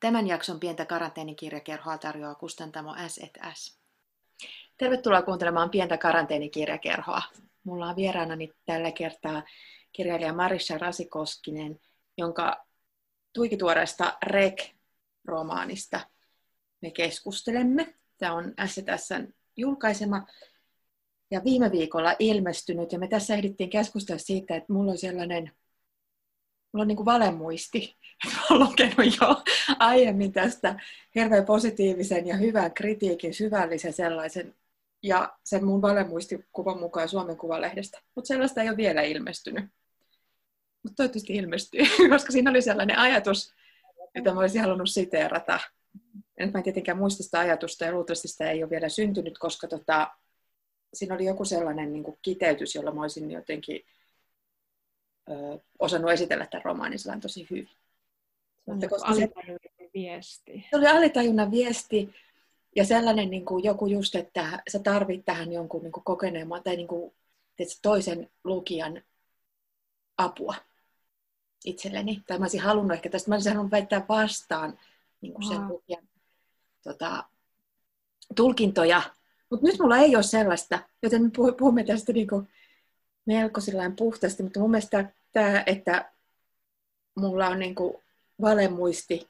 Tämän jakson pientä karanteenikirjakerhoa tarjoaa kustantamo S&S. Tervetuloa kuuntelemaan pientä karanteenikirjakerhoa. Mulla on vieraanani tällä kertaa kirjailija Marisha Rasikoskinen, jonka tuikituoreesta Rek-romaanista me keskustelemme. Tämä on S&Sn julkaisema ja viime viikolla ilmestynyt. Ja me tässä ehdittiin keskustella siitä, että mulla on sellainen mulla on niin kuin valemuisti. Olen lukenut jo aiemmin tästä hirveän positiivisen ja hyvän kritiikin, syvällisen sellaisen, ja sen mun valemuistikuvan mukaan Suomen Kuvalehdestä. Mutta sellaista ei ole vielä ilmestynyt. Mutta toivottavasti ilmestyy, koska siinä oli sellainen ajatus, jota mä olisin halunnut siteerata. Nyt mä en tietenkään muista sitä ajatusta, ja luultavasti sitä ei ole vielä syntynyt, koska tota, siinä oli joku sellainen niin kuin kiteytys, jolla mä olisin jotenkin ö, osannut esitellä tämän romaanin tosi hyvin. Se on koska se, viesti. Se oli alitajunnan viesti ja sellainen niin kuin joku just, että sä tarvit tähän jonkun niin kuin kokeneemman tai niin kuin, tietysti, toisen lukijan apua itselleni. Tai mä olisin halunnut ehkä tästä, mä olisin halunnut väittää vastaan niin kuin sen wow. lukijan tota, tulkintoja. Mutta nyt mulla ei ole sellaista, joten me puhumme tästä niin kuin melko puhtaasti, mutta mun mielestä tämä, että mulla on niin kuin valemuisti,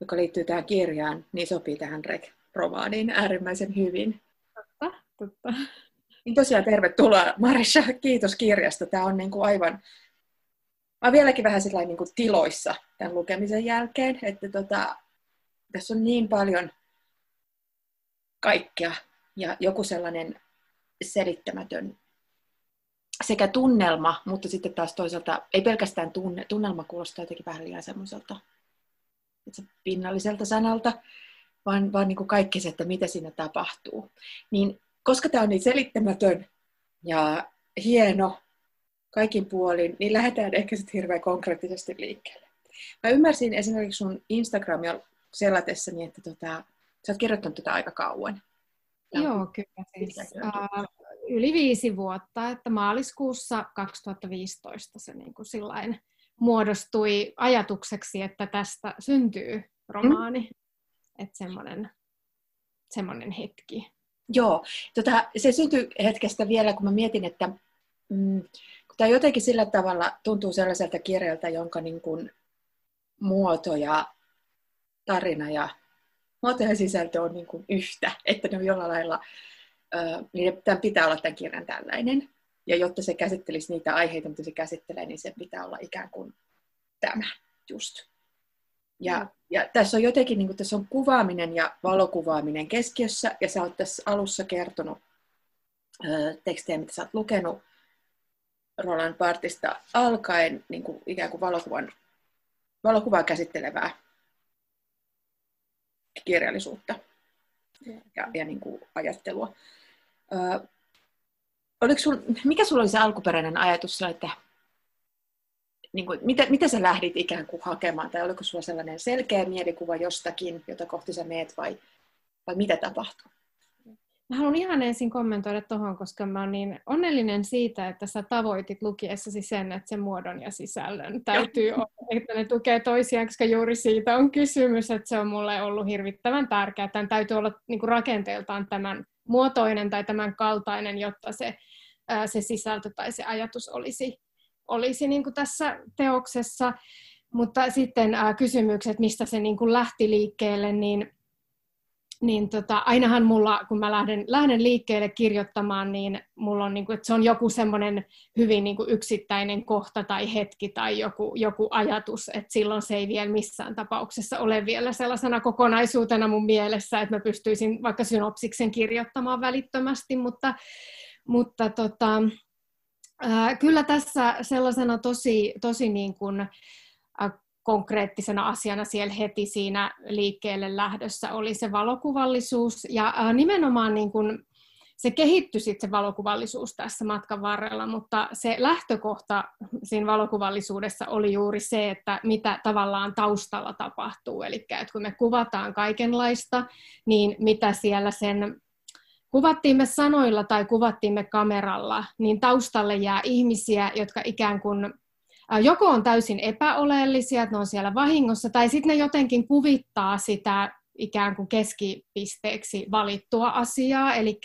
joka liittyy tähän kirjaan, niin sopii tähän Rek-romaaniin äärimmäisen hyvin. Totta, totta. Niin tosiaan tervetuloa Marisha, kiitos kirjasta. Tämä on niin kuin aivan, mä olen vieläkin vähän niin kuin tiloissa tämän lukemisen jälkeen, että tota, tässä on niin paljon kaikkea ja joku sellainen selittämätön sekä tunnelma, mutta sitten taas toisaalta ei pelkästään tunne, tunnelma kuulostaa jotenkin vähän liian semmoiselta pinnalliselta sanalta, vaan, vaan niin kuin kaikki se, että mitä siinä tapahtuu. Niin koska tämä on niin selittämätön ja hieno kaikin puolin, niin lähdetään ehkä sitten hirveän konkreettisesti liikkeelle. Mä ymmärsin esimerkiksi sun Instagramia selatessani, että tota, sä oot kirjoittanut tätä aika kauan. Joo, kyllä. Siis, yli viisi vuotta, että maaliskuussa 2015 se niin kuin sillain muodostui ajatukseksi, että tästä syntyy romaani. Mm. Että semmoinen, semmoinen hetki. Joo, tota, se syntyi hetkestä vielä, kun mä mietin, että mm, tämä jotenkin sillä tavalla tuntuu sellaiselta kirjalta, jonka niin kuin, muoto ja tarina ja muoto ja sisältö on niin kuin yhtä, että ne on jollain lailla niin tämän pitää olla tämän kirjan tällainen. Ja jotta se käsittelisi niitä aiheita, mitä se käsittelee, niin se pitää olla ikään kuin tämä just. Ja, mm. ja tässä on jotenkin, niin kuin, tässä on kuvaaminen ja valokuvaaminen keskiössä, ja sä oot tässä alussa kertonut ö, tekstejä, mitä sä oot lukenut Roland Bartista alkaen niin kuin, ikään kuin valokuvan, valokuvaa käsittelevää kirjallisuutta ja, ja niin kuin ajattelua. Ö, oliko sul, mikä sulla oli se alkuperäinen ajatus, että niin kuin, mitä, mitä sä lähdit ikään kuin hakemaan, tai oliko sulla sellainen selkeä mielikuva jostakin, jota kohti sä meet, vai, vai mitä tapahtuu? Mä haluan ihan ensin kommentoida tuohon, koska mä oon niin onnellinen siitä, että sä tavoitit lukiessasi sen, että sen muodon ja sisällön täytyy olla, että ne tukee toisiaan, koska juuri siitä on kysymys, että se on mulle ollut hirvittävän tärkeää. Tämän täytyy olla niin kuin rakenteeltaan tämän muotoinen tai tämän kaltainen, jotta se, se sisältö tai se ajatus olisi, olisi niin kuin tässä teoksessa. Mutta sitten kysymykset, mistä se niin kuin lähti liikkeelle, niin niin tota, ainahan mulla, kun mä lähden, lähden liikkeelle kirjoittamaan, niin mulla on, niin kuin, että se on joku semmoinen hyvin niin kuin yksittäinen kohta tai hetki tai joku, joku ajatus, että silloin se ei vielä missään tapauksessa ole vielä sellaisena kokonaisuutena mun mielessä, että mä pystyisin vaikka synopsiksen kirjoittamaan välittömästi, mutta, mutta tota, ää, kyllä tässä sellaisena tosi, tosi niin kuin, konkreettisena asiana siellä heti siinä liikkeelle lähdössä oli se valokuvallisuus. Ja nimenomaan niin kuin se kehittyi sitten se valokuvallisuus tässä matkan varrella, mutta se lähtökohta siinä valokuvallisuudessa oli juuri se, että mitä tavallaan taustalla tapahtuu. Eli että kun me kuvataan kaikenlaista, niin mitä siellä sen kuvattiin me sanoilla tai kuvattiin me kameralla, niin taustalle jää ihmisiä, jotka ikään kuin joko on täysin epäoleellisia, että ne on siellä vahingossa, tai sitten ne jotenkin kuvittaa sitä ikään kuin keskipisteeksi valittua asiaa, eli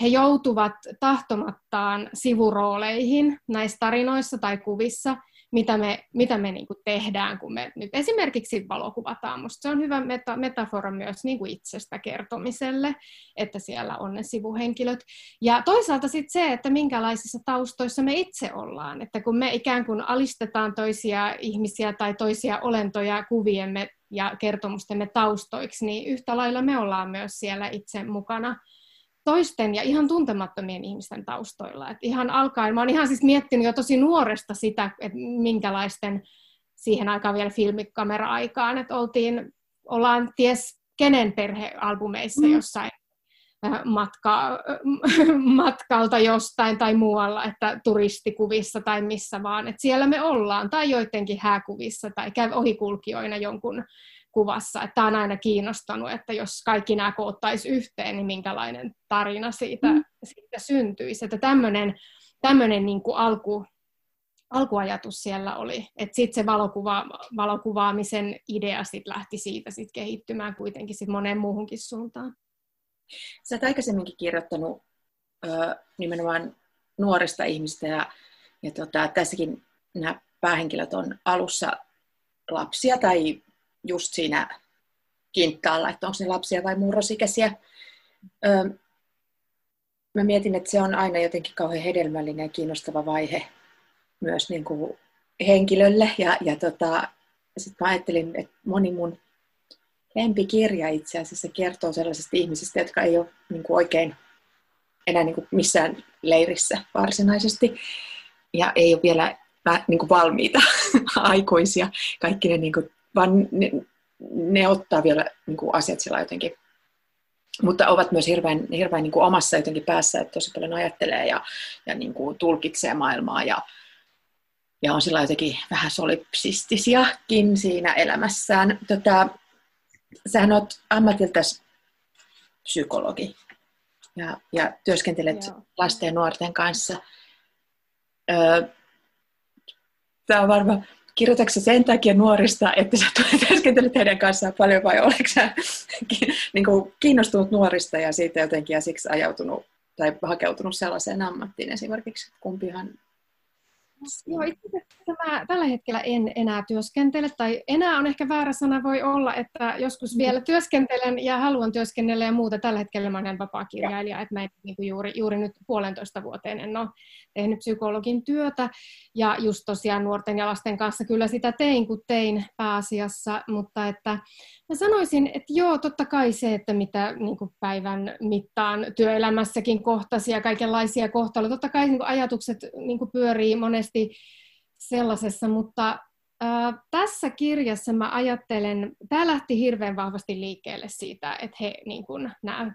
he joutuvat tahtomattaan sivurooleihin näissä tarinoissa tai kuvissa, mitä me, mitä me niin kuin tehdään, kun me nyt esimerkiksi valokuvataan. Musta se on hyvä meta, metafora myös niin kuin itsestä kertomiselle, että siellä on ne sivuhenkilöt. Ja toisaalta sitten se, että minkälaisissa taustoissa me itse ollaan. Että kun me ikään kuin alistetaan toisia ihmisiä tai toisia olentoja kuviemme ja kertomustemme taustoiksi, niin yhtä lailla me ollaan myös siellä itse mukana toisten ja ihan tuntemattomien ihmisten taustoilla. Et ihan alkaen, mä oon ihan siis miettinyt jo tosi nuoresta sitä, että minkälaisten siihen aikaan vielä filmikamera-aikaan, että oltiin, ollaan ties kenen perhealbumeissa mm. jossain äh, matka, matkalta jostain tai muualla, että turistikuvissa tai missä vaan, että siellä me ollaan, tai joidenkin hääkuvissa tai käy ohikulkijoina jonkun kuvassa. Että tämä on aina kiinnostanut, että jos kaikki nämä koottaisi yhteen, niin minkälainen tarina siitä, mm. siitä syntyisi. Että tämmöinen, tämmöinen niin kuin alku, alkuajatus siellä oli. Että sitten se valokuva, valokuvaamisen idea sit lähti siitä sit kehittymään kuitenkin sit moneen muuhunkin suuntaan. Sä oot aikaisemminkin kirjoittanut ö, nimenomaan nuorista ihmistä ja, ja tota, tässäkin nämä päähenkilöt on alussa lapsia tai just siinä kinttaalla, että onko ne lapsia vai murrosikäisiä. Mä mietin, että se on aina jotenkin kauhean hedelmällinen ja kiinnostava vaihe myös niin kuin henkilölle. Ja, ja tota, sitten mä ajattelin, että moni mun lempikirja itse asiassa kertoo sellaisista ihmisistä, jotka ei ole niin kuin oikein enää niin kuin missään leirissä varsinaisesti. Ja ei ole vielä niin kuin valmiita aikuisia. Kaikki ne niin kuin vaan ne, ne ottaa vielä niin kuin asiat sillä jotenkin, mutta ovat myös hirveän, hirveän niin kuin omassa jotenkin päässä, että tosi paljon ajattelee ja, ja niin kuin tulkitsee maailmaa ja, ja on sillä jotenkin vähän solipsistisiakin siinä elämässään. Tota, sähän olet ammatiltasi psykologi ja, ja työskentelet Joo. lasten ja nuorten kanssa. Öö, Tämä on varmaan kirjoitatko sen takia nuorista, että sä työskentelet heidän kanssaan paljon vai oletko sä niin kuin kiinnostunut nuorista ja siitä jotenkin ja siksi ajautunut tai hakeutunut sellaiseen ammattiin esimerkiksi? Kumpihan Joo, itse mä tällä hetkellä en enää työskentele, tai enää on ehkä väärä sana, voi olla, että joskus vielä työskentelen ja haluan työskennellä ja muuta. Tällä hetkellä mä olen vapaa-kirjailija, että mä en niin kuin juuri, juuri nyt puolentoista vuoteen en ole tehnyt psykologin työtä, ja just tosiaan nuorten ja lasten kanssa kyllä sitä tein, kun tein pääasiassa, mutta että Mä sanoisin, että joo, totta kai se, että mitä niin kuin päivän mittaan työelämässäkin kohtasi ja kaikenlaisia kohtaloja, totta kai niin kuin ajatukset niin kuin pyörii monesti sellaisessa, mutta äh, tässä kirjassa mä ajattelen, tämä lähti hirveän vahvasti liikkeelle siitä, että he, niin kuin, nämä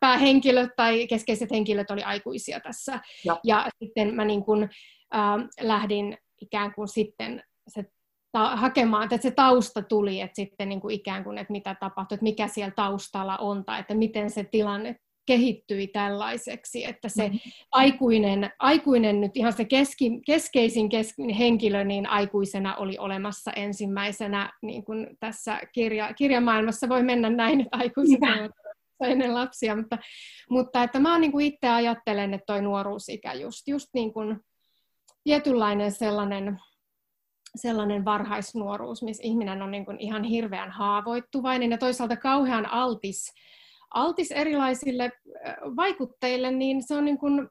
päähenkilöt tai keskeiset henkilöt oli aikuisia tässä. Ja, ja sitten mä niin kuin, äh, lähdin ikään kuin sitten se ta- hakemaan, että se tausta tuli, että sitten niin kuin ikään kuin, että mitä tapahtui, että mikä siellä taustalla on, tai että miten se tilanne kehittyi tällaiseksi, että se mm-hmm. aikuinen, aikuinen nyt ihan se keski, keskeisin kes, henkilö niin aikuisena oli olemassa ensimmäisenä, niin kuin tässä kirja, kirjamaailmassa voi mennä näin, että aikuiset ovat ennen lapsia, mutta, mutta että mä niin kuin itse ajattelen, että toi nuoruusikä just, just niin kuin tietynlainen sellainen sellainen varhaisnuoruus, missä ihminen on niin kuin ihan hirveän haavoittuvainen ja toisaalta kauhean altis, altis erilaisille vaikutteille, niin se on niin kuin,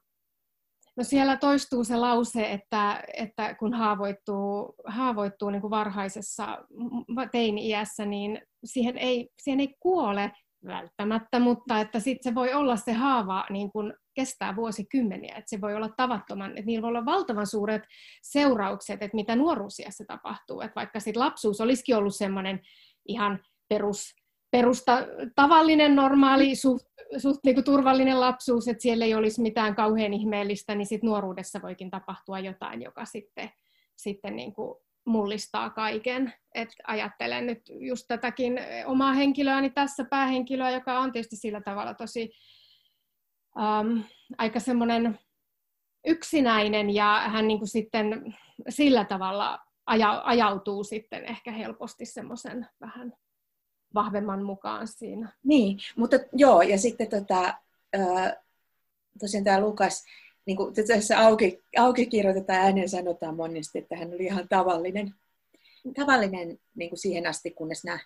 no siellä toistuu se lause, että, että kun haavoittuu, haavoittuu niin kuin varhaisessa teini-iässä, niin siihen ei, siihen ei kuole välttämättä, mutta että sitten se voi olla se haava niin kuin kestää vuosikymmeniä, että se voi olla tavattoman, että niillä voi olla valtavan suuret seuraukset, että mitä nuoruusiassa tapahtuu, että vaikka sitten lapsuus olisikin ollut semmoinen ihan perus, perusta, tavallinen, normaali, suht, suht niin kuin turvallinen lapsuus, että siellä ei olisi mitään kauhean ihmeellistä, niin sitten nuoruudessa voikin tapahtua jotain, joka sitten, sitten niin kuin mullistaa kaiken. Et ajattelen nyt just tätäkin omaa henkilöäni tässä, päähenkilöä, joka on tietysti sillä tavalla tosi um, aika semmoinen yksinäinen ja hän niin kuin sitten sillä tavalla aja, ajautuu sitten ehkä helposti semmoisen vähän vahvemman mukaan siinä. Niin, mutta joo, ja sitten tota, tosiaan tämä Lukas, niin kuin tässä auki, auki kirjoitetaan ääneen sanotaan monesti, että hän oli ihan tavallinen, tavallinen niin kuin siihen asti, kunnes nää,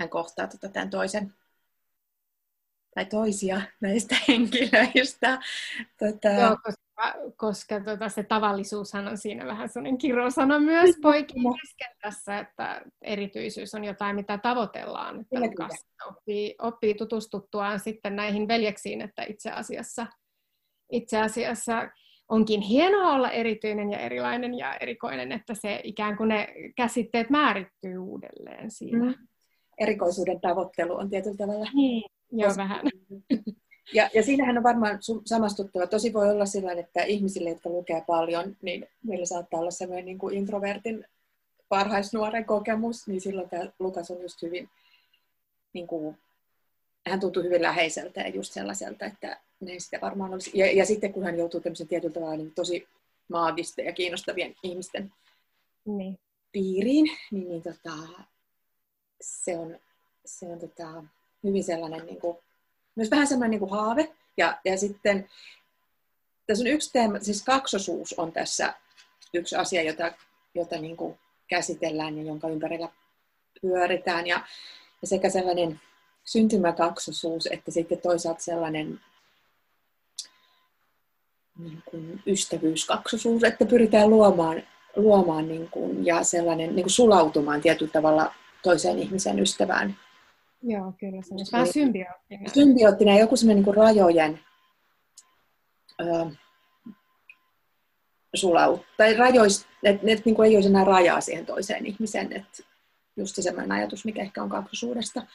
hän kohtaa tota, tämän toisen tai toisia näistä henkilöistä. Tota... Joo, koska, koska tota, se tavallisuushan on siinä vähän sellainen kirosana myös poikien kesken tässä, että erityisyys on jotain, mitä tavoitellaan. Että kyllä, oppii, oppii tutustuttuaan sitten näihin veljeksiin, että itse asiassa, itse asiassa onkin hienoa olla erityinen ja erilainen ja erikoinen, että se ikään kuin ne käsitteet määrittyy uudelleen siinä. Mm. Erikoisuuden tavoittelu on tietyllä tavalla. Niin, joo vähän. Ja, ja siinähän on varmaan samastuttava. Tosi voi olla sellainen, että ihmisille, jotka lukee paljon, niin meillä saattaa olla sellainen niin kuin introvertin varhaisnuoren kokemus, niin silloin tämä Lukas on just hyvin, niin kuin, hän tuntuu hyvin läheiseltä ja just sellaiselta, että ne sitä varmaan olisi. Ja, ja sitten kun hän joutuu tämmöisen tietyllä tavalla niin tosi maagisten ja kiinnostavien ihmisten niin. piiriin, niin, niin tota, se on, se on tota, hyvin sellainen niin kuin, myös vähän semmoinen niin kuin haave. Ja, ja sitten tässä on yksi teema, siis kaksosuus on tässä yksi asia, jota, jota niin kuin käsitellään ja jonka ympärillä pyöritään. Ja, ja sekä sellainen syntymäkaksosuus, että sitten toisaalta sellainen niin kuin ystävyyskaksosuus, että pyritään luomaan, luomaan niin kuin, ja sellainen niin kuin sulautumaan tietyllä tavalla toiseen ihmisen ystävään Joo, kyllä. Se on vähän symbioottinen. Symbioottinen, joku semmoinen niin rajojen ö, sulaut, tai rajoista, että et, niin ei olisi enää rajaa siihen toiseen ihmiseen, että just se semmoinen ajatus, mikä ehkä on kaksosuudesta.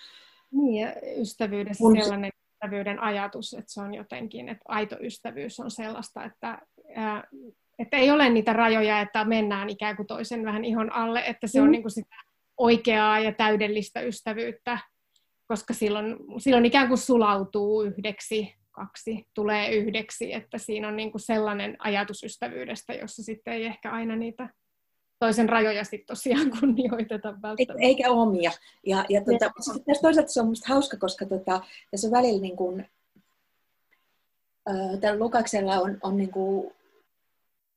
Niin, ja ystävyydessä Kun... sellainen ystävyyden ajatus, että se on jotenkin, että aito ystävyys on sellaista, että, ää, että ei ole niitä rajoja, että mennään ikään kuin toisen vähän ihon alle, että se mm. on niin kuin sitä oikeaa ja täydellistä ystävyyttä, koska silloin, silloin ikään kuin sulautuu yhdeksi, kaksi tulee yhdeksi, että siinä on niin kuin sellainen ajatus ystävyydestä, jossa sitten ei ehkä aina niitä toisen rajoja sitten tosiaan kunnioiteta välttämättä. Eikä omia. Ja, ja tuota, tässä toisaalta se on minusta hauska, koska tuota, tässä on välillä niin kuin, tällä Lukaksella on, on niin kuin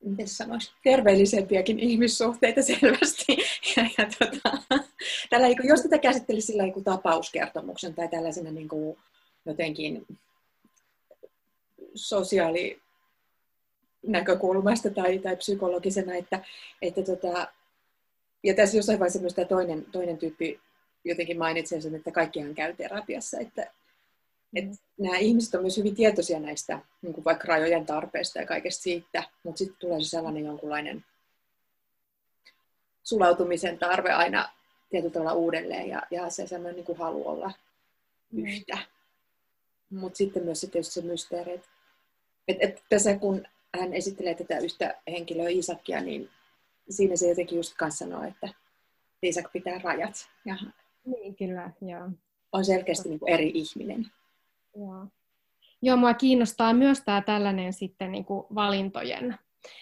miten sanoisi, terveellisempiäkin ihmissuhteita selvästi. Ja, ja tota, tällä, jos tätä käsittelisi sillä niin tapauskertomuksen tai tällaisena niin kuin, jotenkin sosiaali näkökulmasta tai, tai psykologisena, että, että tota, ja tässä jossain vaiheessa myös tämä toinen, toinen tyyppi jotenkin mainitsee sen, että kaikkihan käy terapiassa, että, et nämä ihmiset on myös hyvin tietoisia näistä niin kuin vaikka rajojen tarpeesta ja kaikesta siitä, mutta sitten tulee se sellainen jonkunlainen sulautumisen tarve aina tietyllä tavalla uudelleen ja, ja se sellainen niin kuin halu olla mm. yhtä. Mutta sitten myös se tietysti se mysteeri, että et, et tässä kun hän esittelee tätä yhtä henkilöä Isakia, niin siinä se jotenkin just kanssa sanoo, että Isak pitää rajat. Ja niin, kyllä, joo. On selkeästi niin kuin eri ihminen. Joo. Joo, mua kiinnostaa myös tämä tällainen sitten niin kuin valintojen,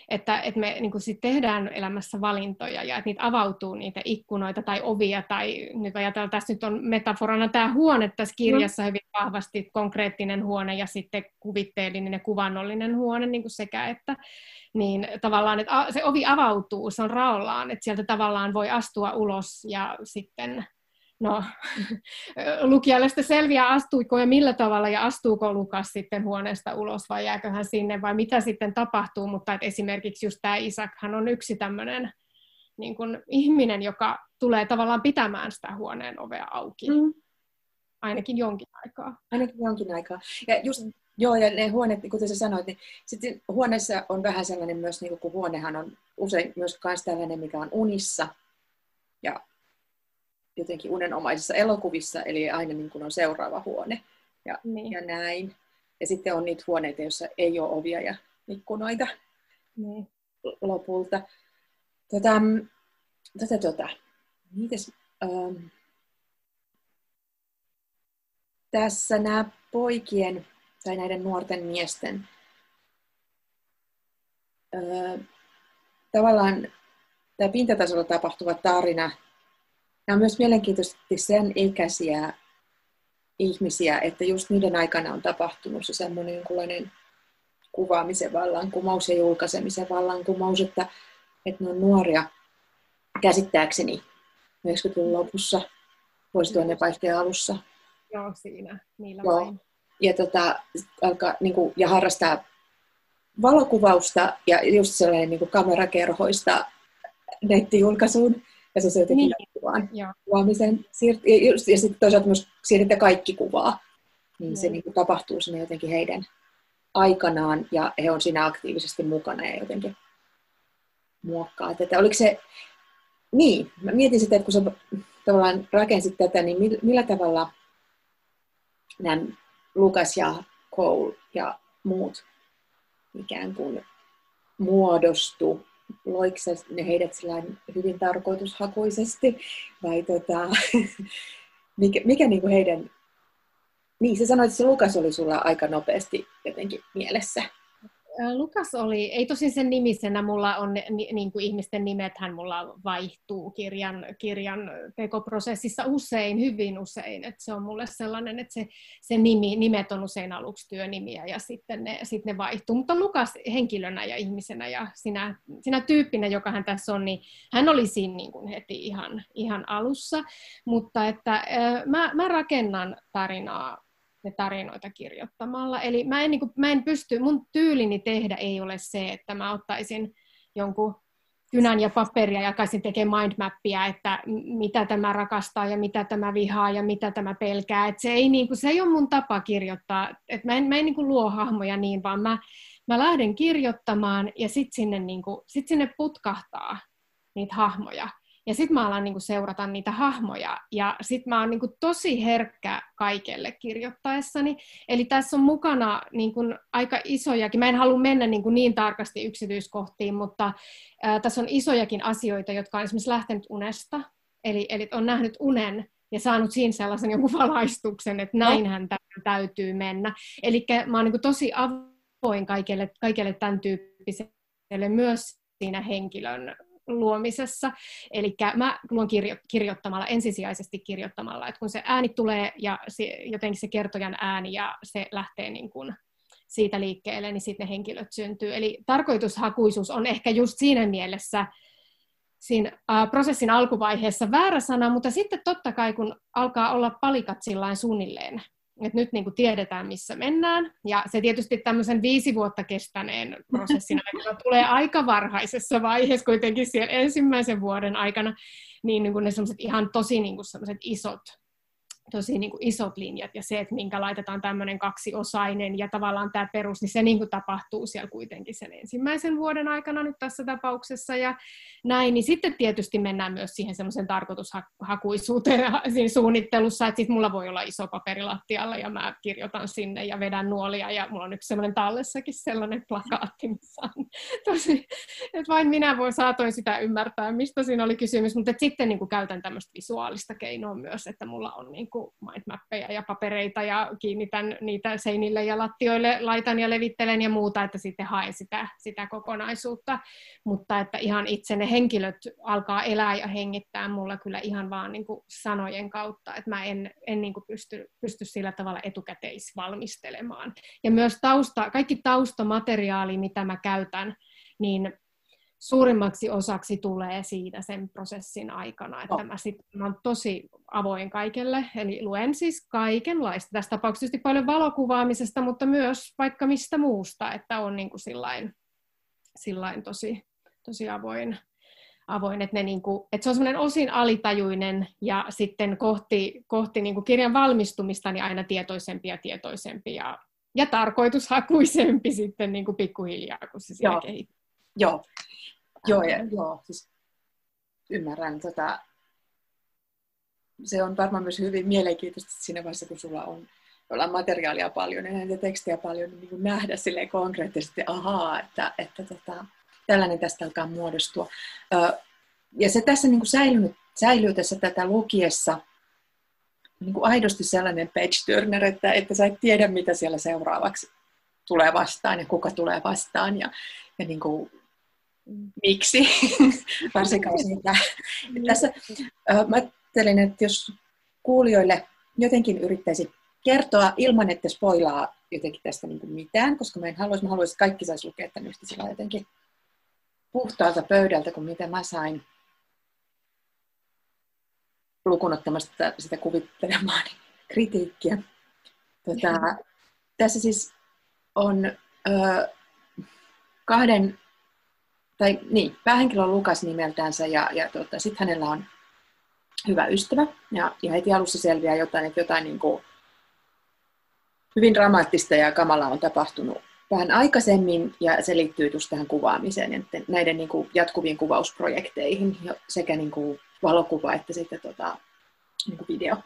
että, että me niin kuin sit tehdään elämässä valintoja ja että niitä avautuu niitä ikkunoita tai ovia tai nyt ajatellaan, tässä nyt on metaforana tämä huone tässä kirjassa hyvin vahvasti konkreettinen huone ja sitten kuvitteellinen ja kuvannollinen huone niin kuin sekä että. Niin tavallaan, että se ovi avautuu, se on raollaan, että sieltä tavallaan voi astua ulos ja sitten no, lukijalle sitten selviää, astuiko ja millä tavalla ja astuuko Lukas sitten huoneesta ulos vai jääkö hän sinne vai mitä sitten tapahtuu, mutta että esimerkiksi just tämä Isakhan on yksi tämmöinen niin kuin ihminen, joka tulee tavallaan pitämään sitä huoneen ovea auki. Mm. Ainakin jonkin aikaa. Ainakin jonkin aikaa. Ja just, joo, ja ne huoneet, kuten sä sanoit, niin sitten huoneessa on vähän sellainen myös, niin kun huonehan on usein myös tällainen, mikä on unissa. Ja jotenkin unenomaisissa elokuvissa, eli aina niin kuin on seuraava huone ja, niin. ja näin. Ja sitten on niitä huoneita, joissa ei ole ovia ja ikkunoita niin. lopulta. Tota, tota, tota. Mites, ähm, tässä nämä poikien tai näiden nuorten miesten äh, tavallaan tämä pintatasolla tapahtuva tarina, nämä on myös mielenkiintoisesti sen ikäisiä ihmisiä, että just niiden aikana on tapahtunut se semmoinen jonkunlainen kuvaamisen vallankumous ja julkaisemisen vallankumous, että, että ne on nuoria käsittääkseni 90-luvun lopussa, vuosituhannen vaihteen alussa. Joo, siinä. Niillä Joo. Vain. Ja, tota, alkaa, niin kuin, ja harrastaa valokuvausta ja just sellainen niin kuin kamerakerhoista nettijulkaisuun ja se jotenkin niin. Jatkuvaan kuvaamisen. Ja, just, ja sitten toisaalta myös siihen, että kaikki kuvaa. Niin, niin. se niin kuin, tapahtuu sinne jotenkin heidän aikanaan ja he on siinä aktiivisesti mukana ja jotenkin muokkaa tätä. Oliko se, niin, mä mietin sitä, että kun sä tavallaan rakensit tätä, niin millä tavalla nämä Lukas ja Cole ja muut ikään kuin muodostu? Loiko ne heidät hyvin tarkoitushakuisesti vai tota, mikä, mikä niin kuin heidän... Niin, sä sanoit, että se Lukas oli sulla aika nopeasti jotenkin mielessä. Lukas oli, ei tosin sen nimisenä, mulla on ni, niin kuin ihmisten nimethän mulla vaihtuu kirjan, kirjan tekoprosessissa usein, hyvin usein, että se on mulle sellainen, että se, se nimi, nimet on usein aluksi työnimiä ja sitten ne, sitten ne vaihtuu, mutta Lukas henkilönä ja ihmisenä ja sinä, sinä tyyppinä, joka hän tässä on, niin hän oli siinä niin kuin heti ihan, ihan alussa, mutta että mä, mä rakennan tarinaa ne tarinoita kirjoittamalla. Eli mä en, niin kuin, mä en pysty, mun tyylini tehdä ei ole se, että mä ottaisin jonkun kynän ja paperia ja jakaisin tekemään mindmappia, että mitä tämä rakastaa ja mitä tämä vihaa ja mitä tämä pelkää. Et se, ei, niin kuin, se ei ole mun tapa kirjoittaa. Et mä en, mä en niin kuin luo hahmoja niin, vaan mä, mä lähden kirjoittamaan ja sitten sinne, niin sit sinne putkahtaa niitä hahmoja. Ja sitten mä alan niinku seurata niitä hahmoja. Ja sitten mä oon niinku tosi herkkä kaikelle kirjoittaessani. Eli tässä on mukana niinku aika isojakin, mä en halua mennä niinku niin tarkasti yksityiskohtiin, mutta ää, tässä on isojakin asioita, jotka on esimerkiksi lähtenyt unesta. Eli, eli on nähnyt unen ja saanut siinä sellaisen jonkun valaistuksen, että näinhän täytyy mennä. Eli mä oon niinku tosi avoin kaikelle, kaikelle tämän tyyppiselle myös siinä henkilön luomisessa. Eli mä luon kirjo- kirjoittamalla, ensisijaisesti kirjoittamalla, että kun se ääni tulee ja se, jotenkin se kertojan ääni ja se lähtee niin kuin siitä liikkeelle, niin sitten ne henkilöt syntyy. Eli tarkoitushakuisuus on ehkä just siinä mielessä siinä uh, prosessin alkuvaiheessa väärä sana, mutta sitten totta kai kun alkaa olla palikat sillain suunnilleen että nyt niin kuin tiedetään, missä mennään. Ja se tietysti tämmöisen viisi vuotta kestäneen prosessin aikana tulee aika varhaisessa vaiheessa kuitenkin siellä ensimmäisen vuoden aikana, niin, niin kuin ne semmoiset ihan tosi niin kuin isot tosi niin kuin isot linjat ja se, että minkä laitetaan tämmöinen kaksiosainen ja tavallaan tämä perus, niin se niin kuin tapahtuu siellä kuitenkin sen ensimmäisen vuoden aikana nyt tässä tapauksessa ja näin, niin sitten tietysti mennään myös siihen semmoisen tarkoitushakuisuuteen siinä suunnittelussa, että sitten mulla voi olla iso paperi lattialla ja mä kirjoitan sinne ja vedän nuolia ja mulla on yksi semmoinen tallessakin sellainen plakaatti, missä on tosi, että vain minä voi saatoin sitä ymmärtää, mistä siinä oli kysymys, mutta sitten niin kuin käytän tämmöistä visuaalista keinoa myös, että mulla on niin kuin kuin mindmappeja ja papereita ja kiinnitän niitä seinille ja lattioille, laitan ja levittelen ja muuta, että sitten haen sitä, sitä kokonaisuutta. Mutta että ihan itse ne henkilöt alkaa elää ja hengittää mulla kyllä ihan vaan niin kuin sanojen kautta, että mä en, en niin kuin pysty, pysty sillä tavalla etukäteisvalmistelemaan. Ja myös tausta, kaikki taustamateriaali, mitä mä käytän, niin suurimmaksi osaksi tulee siitä sen prosessin aikana, että no. mä sit, mä olen tosi avoin kaikelle, eli luen siis kaikenlaista. Tässä tapauksessa tietysti paljon valokuvaamisesta, mutta myös vaikka mistä muusta, että on niin kuin sillain, sillain tosi, tosi avoin, avoin että, ne niin kuin, että se on semmoinen osin alitajuinen ja sitten kohti, kohti niin kuin kirjan valmistumista niin aina tietoisempi ja tietoisempi ja, ja tarkoitushakuisempi sitten niin kuin pikkuhiljaa, kun se siellä kehittyy. Joo, Joo, ja, joo siis ymmärrän. Tota, se on varmaan myös hyvin mielenkiintoista siinä vaiheessa, kun sulla on on materiaalia paljon ja näitä tekstejä paljon, niin kuin nähdä sille konkreettisesti, ahaa, että, että tota, tällainen tästä alkaa muodostua. ja se tässä niin kuin säilyy, säilyy tässä tätä lukiessa niin kuin aidosti sellainen page turner, että, että sä et tiedä, mitä siellä seuraavaksi tulee vastaan ja kuka tulee vastaan. Ja, ja niin kuin miksi, varsinkaan siitä. Tässä mä ajattelin, että jos kuulijoille jotenkin yrittäisi kertoa ilman, että spoilaa jotenkin tästä niin kuin mitään, koska mä en haluaisi, mä haluaisin, että kaikki saisi lukea tämän yhtä sillä jotenkin puhtaalta pöydältä kuin mitä mä sain lukunottamasta sitä kuvittelemaani kritiikkiä. Tota, tässä siis on ö, kahden, tai niin, päähenkilö on Lukas nimeltänsä ja, ja tota, sitten hänellä on hyvä ystävä. Ja, ja heti alussa selviää jotain, että jotain niin kuin, hyvin dramaattista ja kamalaa on tapahtunut vähän aikaisemmin. Ja se liittyy just tähän kuvaamiseen ja näiden niin kuin, jatkuviin kuvausprojekteihin sekä niin kuin, valokuva että sitten tota, niin kuin video,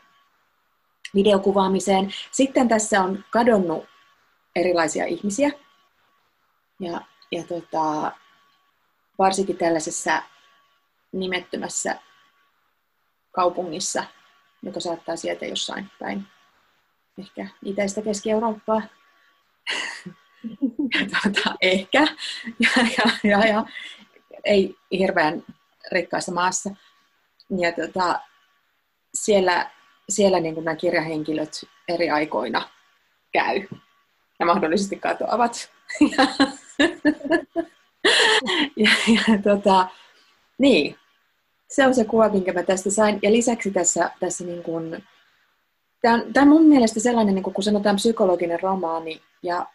videokuvaamiseen. Sitten tässä on kadonnut erilaisia ihmisiä. Ja, ja tota, varsinkin tällaisessa nimettömässä kaupungissa, joka saattaa sieltä jossain päin ehkä itäistä Keski-Eurooppaa. tuota, ehkä. Ja, ja, ja, ja, ei hirveän rikkaassa maassa. Ja tuota, siellä, siellä niin kuin nämä kirjahenkilöt eri aikoina käy ja mahdollisesti katoavat. ja, ja, tota, niin, se on se kuva, minkä mä tästä sain. Ja lisäksi tässä, tässä niin kuin, tämä on, tämä on mun mielestä sellainen, niin kuin, kun sanotaan psykologinen romaani, ja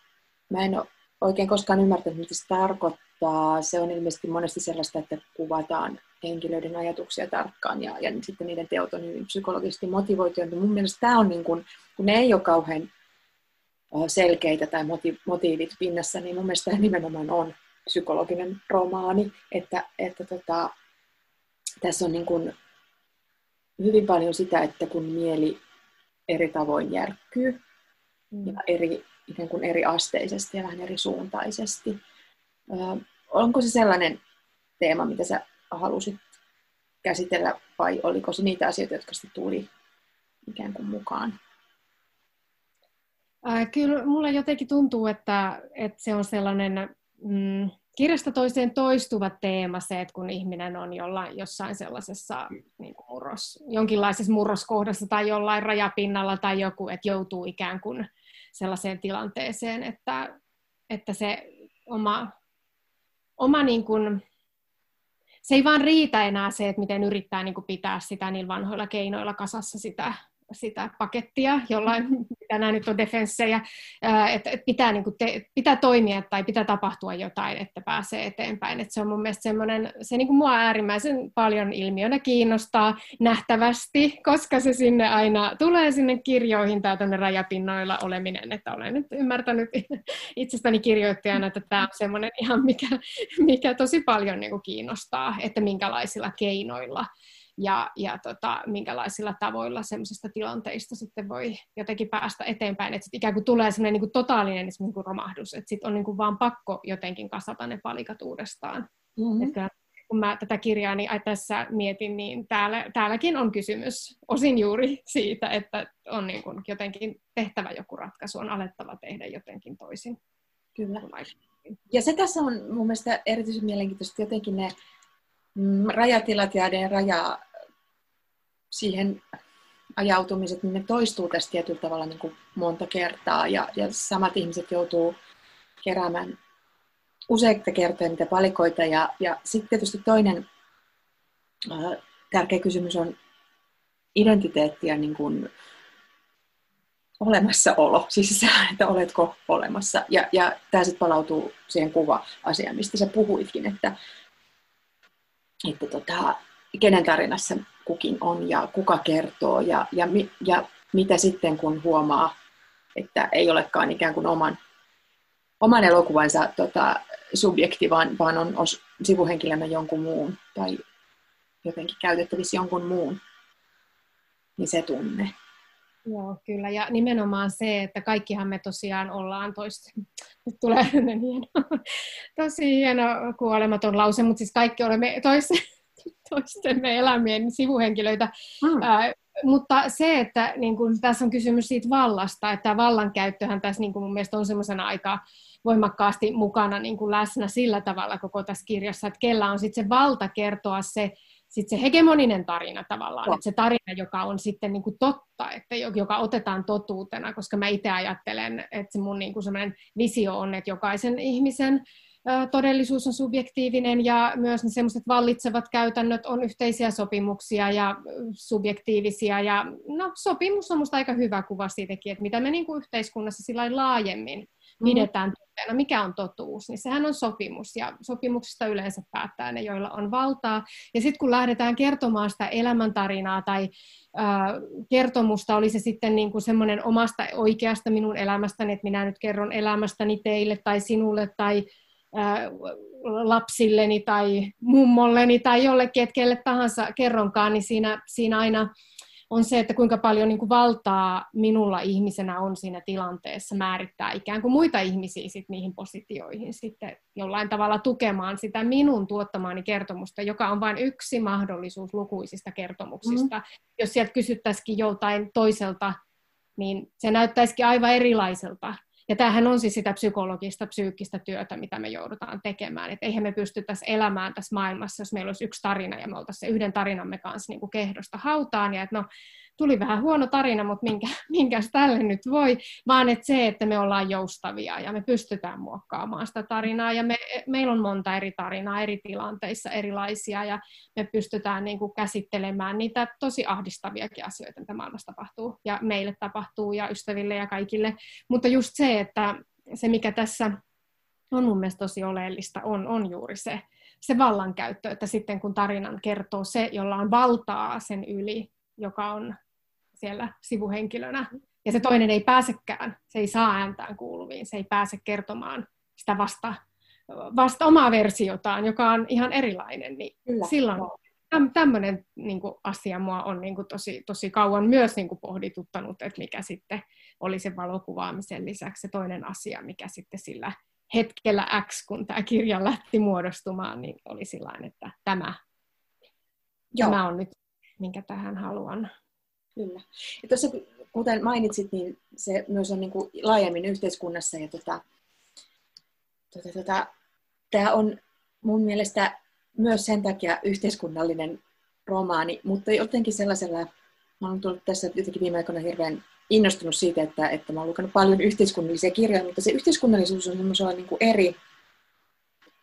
mä en ole oikein koskaan ymmärtänyt, mitä se tarkoittaa. Se on ilmeisesti monesti sellaista, että kuvataan henkilöiden ajatuksia tarkkaan, ja, ja sitten niiden teot on hyvin psykologisesti motivoituja. Mun mielestä tämä on, niin kuin, kun ne ei ole kauhean selkeitä tai motiivit pinnassa, niin mun mielestä tämä nimenomaan on psykologinen romaani, että, että tota, tässä on niin kuin hyvin paljon sitä, että kun mieli eri tavoin järkkyy mm. ja eri, ikään kuin eri asteisesti ja vähän eri suuntaisesti. Ö, onko se sellainen teema, mitä sä halusit käsitellä vai oliko se niitä asioita, jotka sitten tuli ikään kuin mukaan? Äh, kyllä mulle jotenkin tuntuu, että, että se on sellainen mm, kirjasta toiseen toistuva teema se, että kun ihminen on jollain, jossain sellaisessa niin kuin murros, jonkinlaisessa murroskohdassa tai jollain rajapinnalla tai joku, että joutuu ikään kuin sellaiseen tilanteeseen, että, että se oma, oma niin kuin, se ei vaan riitä enää se, että miten yrittää niin kuin pitää sitä niillä vanhoilla keinoilla kasassa sitä sitä pakettia, jollain, mitä nämä nyt on defenssejä, että pitää, niin te, pitää toimia tai pitää tapahtua jotain, että pääsee eteenpäin. Että se on mun mielestä semmoinen, se niin kuin mua äärimmäisen paljon ilmiönä kiinnostaa nähtävästi, koska se sinne aina tulee sinne kirjoihin tai tuonne rajapinnoilla oleminen, että olen nyt ymmärtänyt itsestäni kirjoittajana, että tämä on semmoinen ihan mikä, mikä tosi paljon niin kuin kiinnostaa, että minkälaisilla keinoilla ja, ja tota, minkälaisilla tavoilla semmoisesta tilanteista sitten voi jotenkin päästä eteenpäin, että ikään kuin tulee semmoinen niin kuin totaalinen niin kuin romahdus, että sitten on niin kuin vaan pakko jotenkin kasata ne palikat uudestaan. Mm-hmm. Että kun mä tätä kirjaa niin tässä mietin, niin täällä, täälläkin on kysymys osin juuri siitä, että on niin kuin jotenkin tehtävä joku ratkaisu, on alettava tehdä jotenkin toisin. Kyllä. Ja se tässä on mun mielestä erityisen mielenkiintoista, jotenkin ne mm, rajatilat ja ne raja, siihen ajautumiset, niin ne toistuu tässä tietyllä tavalla niin kuin monta kertaa ja, ja samat ihmiset joutuu keräämään useita kertoja niitä palikoita ja, ja sitten tietysti toinen äh, tärkeä kysymys on identiteetti ja niin kuin olemassaolo, siis se, että oletko olemassa. Ja, ja tämä sitten palautuu siihen kuva-asiaan, mistä sä puhuitkin, että, että tota, kenen tarinassa kukin on ja kuka kertoo ja, ja, ja mitä sitten kun huomaa, että ei olekaan ikään kuin oman, oman elokuvansa tota, subjekti, vaan, vaan on os, sivuhenkilönä jonkun muun tai jotenkin käytettävissä jonkun muun, niin se tunne. Joo, kyllä. Ja nimenomaan se, että kaikkihan me tosiaan ollaan toista. Nyt tulee hieno, tosi hieno kuolematon lause, mutta siis kaikki olemme toista toistemme elämien sivuhenkilöitä. Mm. Ää, mutta se, että niin kun, tässä on kysymys siitä vallasta, että vallankäyttöhän tässä niin kun mun mielestä on semmoisena aika voimakkaasti mukana niin kun läsnä sillä tavalla koko tässä kirjassa, että kellä on sitten se valta kertoa se, sit se hegemoninen tarina tavallaan, no. että se tarina, joka on sitten niin kuin totta, että joka otetaan totuutena, koska mä itse ajattelen, että se mun niin kuin visio on, että jokaisen ihmisen todellisuus on subjektiivinen ja myös ne semmoiset vallitsevat käytännöt on yhteisiä sopimuksia ja subjektiivisia. Ja no, sopimus on minusta aika hyvä kuva siitäkin, että mitä me niin kuin yhteiskunnassa sillä laajemmin mm-hmm. pidetään toteena, mikä on totuus, niin sehän on sopimus, ja sopimuksista yleensä päättää ne, joilla on valtaa. Ja sitten kun lähdetään kertomaan sitä elämäntarinaa tai äh, kertomusta, oli se sitten niin kuin semmoinen omasta oikeasta minun elämästäni, että minä nyt kerron elämästäni teille tai sinulle tai lapsilleni tai mummolleni tai jollekin, että kelle tahansa kerronkaan, niin siinä, siinä aina on se, että kuinka paljon niin kuin valtaa minulla ihmisenä on siinä tilanteessa määrittää ikään kuin muita ihmisiä sit niihin positioihin sitten jollain tavalla tukemaan sitä minun tuottamaani kertomusta, joka on vain yksi mahdollisuus lukuisista kertomuksista. Mm. Jos sieltä kysyttäisikin joltain toiselta, niin se näyttäisikin aivan erilaiselta ja tämähän on siis sitä psykologista, psyykkistä työtä, mitä me joudutaan tekemään. Että eihän me pystyttäisi elämään tässä maailmassa, jos meillä olisi yksi tarina ja me oltaisiin se yhden tarinamme kanssa niin kuin kehdosta hautaan. Ja että no, tuli vähän huono tarina, mutta minkä, minkäs tälle nyt voi, vaan että se, että me ollaan joustavia ja me pystytään muokkaamaan sitä tarinaa. Ja me, meillä on monta eri tarinaa eri tilanteissa erilaisia ja me pystytään niin kuin käsittelemään niitä tosi ahdistaviakin asioita, mitä maailmassa tapahtuu ja meille tapahtuu ja ystäville ja kaikille, mutta just se, että se mikä tässä on mun mielestä tosi oleellista, on, on juuri se, se vallankäyttö, että sitten kun tarinan kertoo se, jolla on valtaa sen yli, joka on siellä sivuhenkilönä. Ja se toinen ei pääsekään, se ei saa ääntään kuuluviin, se ei pääse kertomaan sitä vasta, vasta omaa versiotaan, joka on ihan erilainen. Niin Kyllä. silloin tämmöinen niin asia mua on niin kuin, tosi, tosi kauan myös niin kuin, pohdituttanut, että mikä sitten oli se valokuvaamisen lisäksi se toinen asia, mikä sitten sillä hetkellä X, kun tämä kirja lähti muodostumaan, niin oli sillain, että tämä, Joo. tämä on nyt, minkä tähän haluan Kyllä. Ja tuossa, kuten mainitsit, niin se myös on niin kuin laajemmin yhteiskunnassa. Ja tota, tota, tota, tämä on mun mielestä myös sen takia yhteiskunnallinen romaani, mutta jotenkin sellaisella, mä olen tullut tässä jotenkin viime aikoina hirveän innostunut siitä, että, että mä olen lukenut paljon yhteiskunnallisia kirjoja, mutta se yhteiskunnallisuus on semmoisella niin kuin eri,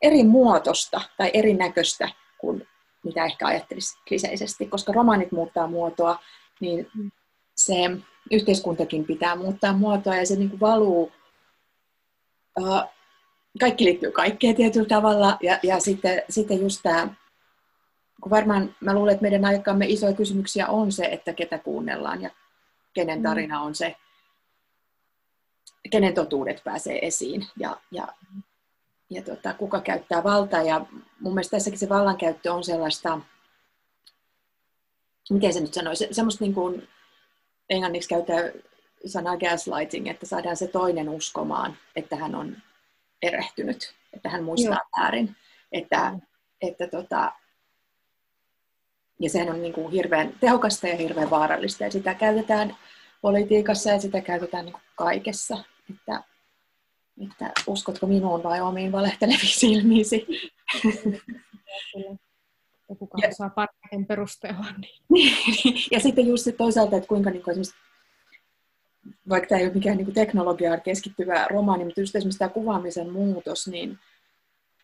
eri muotosta tai erinäköistä kuin mitä ehkä ajattelisi kliseisesti, koska romaanit muuttaa muotoa, niin se yhteiskuntakin pitää muuttaa muotoa ja se niin kuin valuu, uh, kaikki liittyy kaikkeen tietyllä tavalla ja, ja sitten, sitten just tämä, kun varmaan mä luulen, että meidän aikamme isoja kysymyksiä on se, että ketä kuunnellaan ja kenen mm. tarina on se, kenen totuudet pääsee esiin ja, ja, ja tota, kuka käyttää valtaa. Ja mun mielestä tässäkin se vallankäyttö on sellaista, miten se nyt sanoisi, semmoista niin kuin englanniksi käyttää sanaa gaslighting, että saadaan se toinen uskomaan, että hän on erehtynyt, että hän muistaa Joo. väärin. Että, että tota, ja sehän on niin kuin hirveän tehokasta ja hirveän vaarallista ja sitä käytetään politiikassa ja sitä käytetään niin kuin kaikessa. Että, että uskotko minuun vai omiin valehteleviin silmiisi? Ja kuka ja, osaa parhaiten perustella. Niin. ja sitten just toisaalta, että kuinka niin kuin esimerkiksi vaikka tämä ei ole mikään niin teknologiaan keskittyvä romaani, mutta just esimerkiksi tämä kuvaamisen muutos, niin,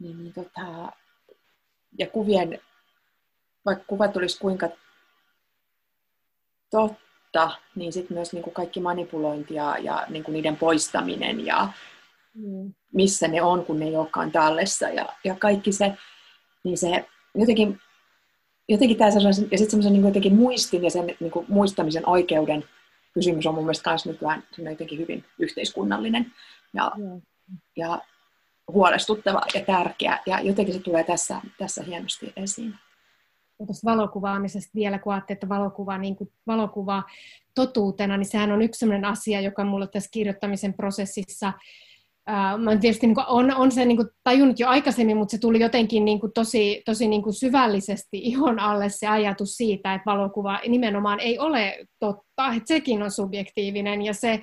niin, niin tota, ja kuvien, vaikka kuvat olisi kuinka totta, niin sitten myös niin kuin kaikki manipulointi ja, ja niin kuin niiden poistaminen ja mm. missä ne on, kun ne ei olekaan tallessa ja, ja kaikki se, niin se jotenkin jotenkin tämä sellaisen, ja sitten semmoisen niin jotenkin muistin ja sen niin kuin muistamisen oikeuden kysymys on mun mielestä myös nykyään jotenkin hyvin yhteiskunnallinen ja, mm. ja huolestuttava ja tärkeä. Ja jotenkin se tulee tässä, tässä hienosti esiin. Tuosta valokuvaamisesta vielä, kun ajattelee, että valokuva, niin kuin valokuva totuutena, niin sehän on yksi sellainen asia, joka mulle tässä kirjoittamisen prosessissa Mä tietysti niin kuin, on, on se niin kuin, tajunnut jo aikaisemmin, mutta se tuli jotenkin niin kuin, tosi, tosi niin kuin, syvällisesti ihon alle se ajatus siitä, että valokuva nimenomaan ei ole totta, että sekin on subjektiivinen. Ja se,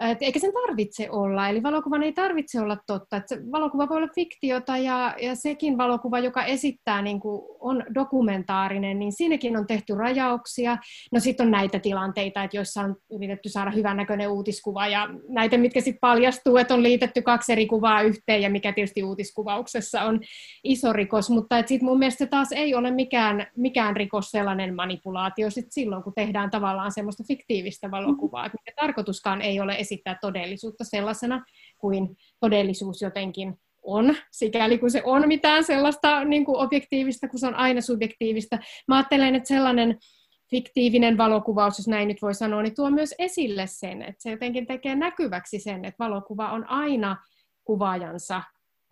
et eikä sen tarvitse olla, eli valokuvan ei tarvitse olla totta. Et valokuva voi olla fiktiota ja, ja sekin valokuva, joka esittää, niin kuin on dokumentaarinen, niin siinäkin on tehty rajauksia. No sitten on näitä tilanteita, että joissa on yritetty saada hyvännäköinen uutiskuva ja näitä, mitkä sitten paljastuu, että on liitetty kaksi eri kuvaa yhteen ja mikä tietysti uutiskuvauksessa on iso rikos, mutta sitten mun mielestä taas ei ole mikään, mikään rikos sellainen manipulaatio sit silloin, kun tehdään tavallaan semmoista fiktiivistä valokuvaa, että tarkoituskaan ei ole esittää todellisuutta sellaisena kuin todellisuus jotenkin on, sikäli kun se on mitään sellaista niin kuin objektiivista, kun se on aina subjektiivista. Mä ajattelen, että sellainen fiktiivinen valokuvaus, jos näin nyt voi sanoa, niin tuo myös esille sen, että se jotenkin tekee näkyväksi sen, että valokuva on aina kuvaajansa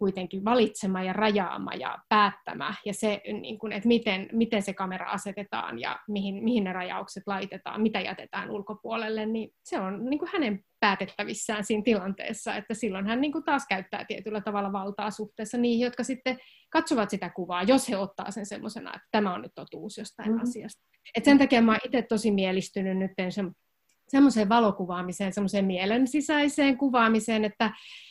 kuitenkin valitsema ja rajaama ja päättämä, ja se, niin kuin, että miten, miten se kamera asetetaan ja mihin, mihin ne rajaukset laitetaan, mitä jätetään ulkopuolelle, niin se on niin kuin hänen päätettävissään siinä tilanteessa, että silloin hän niin kuin taas käyttää tietyllä tavalla valtaa suhteessa niihin, jotka sitten katsovat sitä kuvaa, jos he ottaa sen semmoisena, että tämä on nyt totuus jostain mm-hmm. asiasta. Et sen takia mä oon itse tosi mielistynyt nyt sen semmoiseen valokuvaamiseen, semmoiseen mielen sisäiseen kuvaamiseen, että,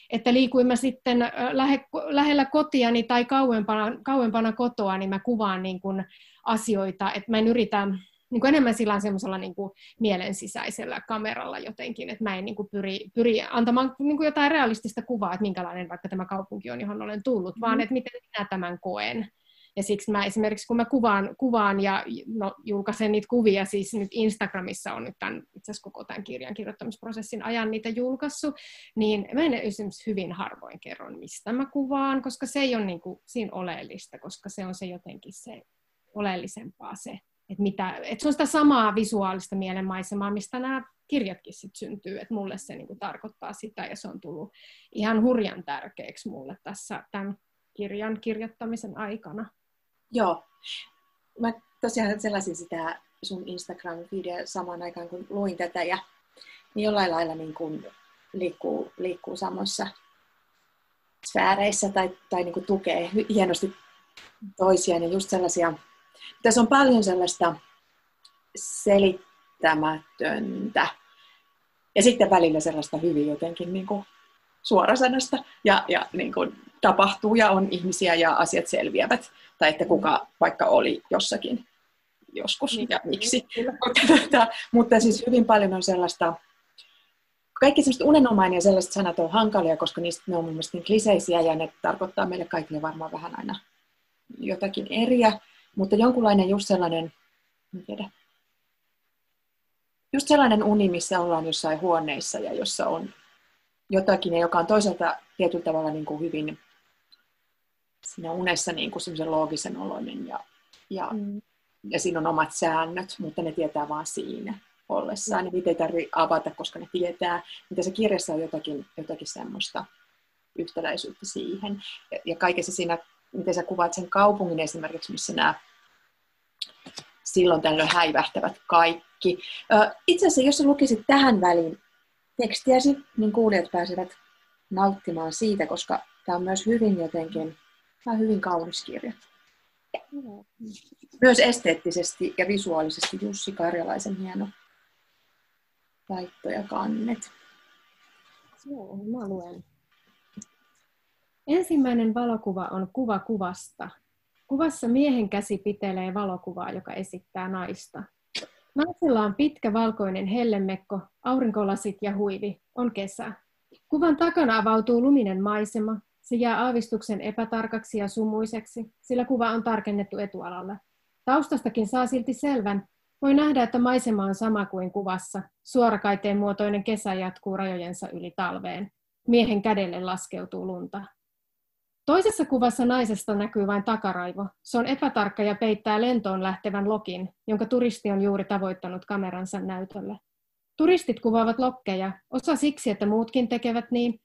että liikuin mä sitten lähe, lähellä kotiani tai kauempana, kauempana kotoa, niin mä kuvaan niin kuin asioita, että mä en yritä niin kuin enemmän sillä semmoisella niin kuin mielen sisäisellä kameralla jotenkin, että mä en niin kuin pyri, pyri antamaan niin kuin jotain realistista kuvaa, että minkälainen vaikka tämä kaupunki on, johon olen tullut, mm. vaan että miten minä tämän koen. Ja siksi mä esimerkiksi, kun mä kuvaan, kuvaan ja no, julkaisen niitä kuvia, siis nyt Instagramissa on nyt tämän, itse asiassa koko tämän kirjan kirjoittamisprosessin ajan niitä julkaissut, niin mä en esimerkiksi hyvin harvoin kerron, mistä mä kuvaan, koska se ei ole niin kuin, siinä oleellista, koska se on se jotenkin se oleellisempaa se, että, mitä, että se on sitä samaa visuaalista mielenmaisemaa, mistä nämä kirjatkin sit syntyy, että mulle se niin kuin, tarkoittaa sitä, ja se on tullut ihan hurjan tärkeäksi mulle tässä tämän kirjan kirjoittamisen aikana. Joo. Mä tosiaan sellaisin sitä sun Instagram-videoa samaan aikaan, kun luin tätä, ja niin jollain lailla niin kuin liikkuu, liikkuu samoissa sfääreissä tai, tai niin kuin tukee hienosti toisiaan ja just sellaisia, tässä on paljon sellaista selittämätöntä ja sitten välillä sellaista hyvin jotenkin niin kuin suorasanasta ja, ja niin kuin tapahtuu ja on ihmisiä ja asiat selviävät. Tai että kuka vaikka oli jossakin joskus niin, ja miksi. Mutta, tota, mutta siis hyvin paljon on sellaista, kaikki sellaiset unenomainen ja sellaiset sanat on hankalia, koska niistä ne on mun mielestä niin kliseisiä ja ne tarkoittaa meille kaikille varmaan vähän aina jotakin eriä. Mutta jonkunlainen just sellainen, en tiedä, just sellainen uni, missä ollaan jossain huoneissa ja jossa on jotakin, joka on toisaalta tietyllä tavalla niin kuin hyvin siinä unessa niin kuin semmoisen loogisen oloinen ja, ja, mm. ja siinä on omat säännöt, mutta ne tietää vaan siinä ollessaan. Mm. Niitä ei tarvitse avata, koska ne tietää. Mitä se kirjassa on jotakin, jotakin semmoista yhtäläisyyttä siihen. Ja, ja kaikessa siinä, miten sä kuvaat sen kaupungin esimerkiksi, missä nämä silloin tällöin häivähtävät kaikki. Itse asiassa, jos sä lukisit tähän väliin tekstiäsi, niin kuulijat pääsevät nauttimaan siitä, koska tämä on myös hyvin jotenkin Tämä on hyvin kaunis kirja. Myös esteettisesti ja visuaalisesti Jussi Karjalaisen hieno taitto ja kannet. Joo, mä luen. Ensimmäinen valokuva on kuva kuvasta. Kuvassa miehen käsi pitelee valokuvaa, joka esittää naista. Naisella on pitkä valkoinen hellemekko, aurinkolasit ja huivi. On kesä. Kuvan takana avautuu luminen maisema, se jää aavistuksen epätarkaksi ja sumuiseksi, sillä kuva on tarkennettu etualalle. Taustastakin saa silti selvän. Voi nähdä, että maisema on sama kuin kuvassa. Suorakaiteen muotoinen kesä jatkuu rajojensa yli talveen. Miehen kädelle laskeutuu lunta. Toisessa kuvassa naisesta näkyy vain takaraivo. Se on epätarkka ja peittää lentoon lähtevän lokin, jonka turisti on juuri tavoittanut kameransa näytölle. Turistit kuvaavat lokkeja, osa siksi, että muutkin tekevät niin,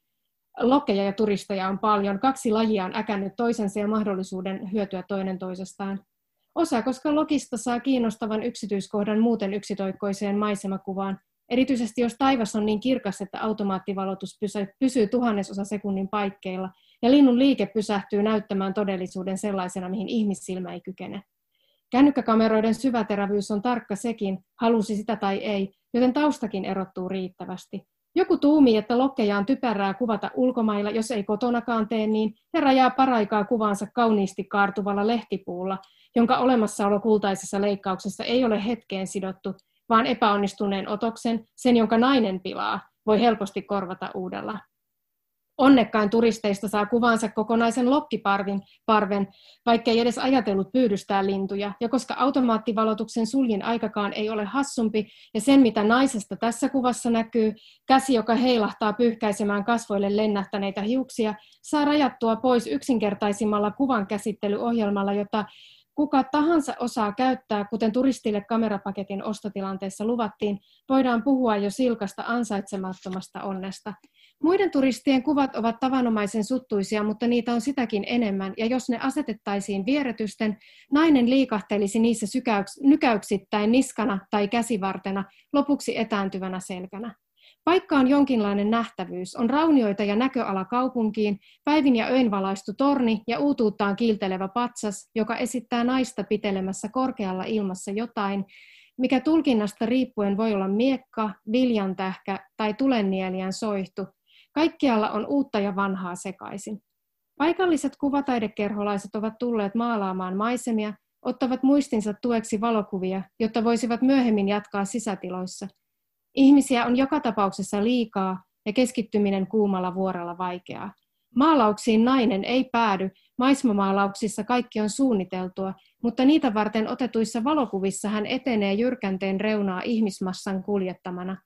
Lokkeja ja turisteja on paljon. Kaksi lajia on äkännyt toisensa ja mahdollisuuden hyötyä toinen toisestaan. Osa, koska lokista saa kiinnostavan yksityiskohdan muuten yksitoikkoiseen maisemakuvaan, Erityisesti jos taivas on niin kirkas, että automaattivalotus pysyy tuhannesosa sekunnin paikkeilla ja linnun liike pysähtyy näyttämään todellisuuden sellaisena, mihin ihmissilmä ei kykene. Kännykkäkameroiden syväterävyys on tarkka sekin, halusi sitä tai ei, joten taustakin erottuu riittävästi. Joku tuumii, että lokkeja on typerää kuvata ulkomailla, jos ei kotonakaan tee niin, ja rajaa paraikaa kuvaansa kauniisti kaartuvalla lehtipuulla, jonka olemassaolo kultaisessa leikkauksessa ei ole hetkeen sidottu, vaan epäonnistuneen otoksen, sen jonka nainen pilaa, voi helposti korvata uudella. Onnekkain turisteista saa kuvansa kokonaisen lokkiparvin, parven, vaikkei edes ajatellut pyydystää lintuja, ja koska automaattivalotuksen suljin aikakaan ei ole hassumpi, ja sen mitä naisesta tässä kuvassa näkyy, käsi, joka heilahtaa pyyhkäisemään kasvoille lennähtäneitä hiuksia, saa rajattua pois yksinkertaisimmalla kuvan käsittelyohjelmalla, jota kuka tahansa osaa käyttää, kuten turistille kamerapaketin ostotilanteessa luvattiin, voidaan puhua jo silkasta ansaitsemattomasta onnesta. Muiden turistien kuvat ovat tavanomaisen suttuisia, mutta niitä on sitäkin enemmän, ja jos ne asetettaisiin vieretysten, nainen liikahtelisi niissä sykäyks- nykäyksittäin niskana tai käsivartena, lopuksi etääntyvänä selkänä. Paikka on jonkinlainen nähtävyys, on raunioita ja näköala kaupunkiin, päivin ja öin valaistu torni ja uutuuttaan kiiltelevä patsas, joka esittää naista pitelemässä korkealla ilmassa jotain, mikä tulkinnasta riippuen voi olla miekka, viljantähkä tai tulennielijän soihtu. Kaikkialla on uutta ja vanhaa sekaisin. Paikalliset kuvataidekerholaiset ovat tulleet maalaamaan maisemia, ottavat muistinsa tueksi valokuvia, jotta voisivat myöhemmin jatkaa sisätiloissa – Ihmisiä on joka tapauksessa liikaa ja keskittyminen kuumalla vuorella vaikeaa. Maalauksiin nainen ei päädy, maismamaalauksissa kaikki on suunniteltua, mutta niitä varten otetuissa valokuvissa hän etenee jyrkänteen reunaa ihmismassan kuljettamana.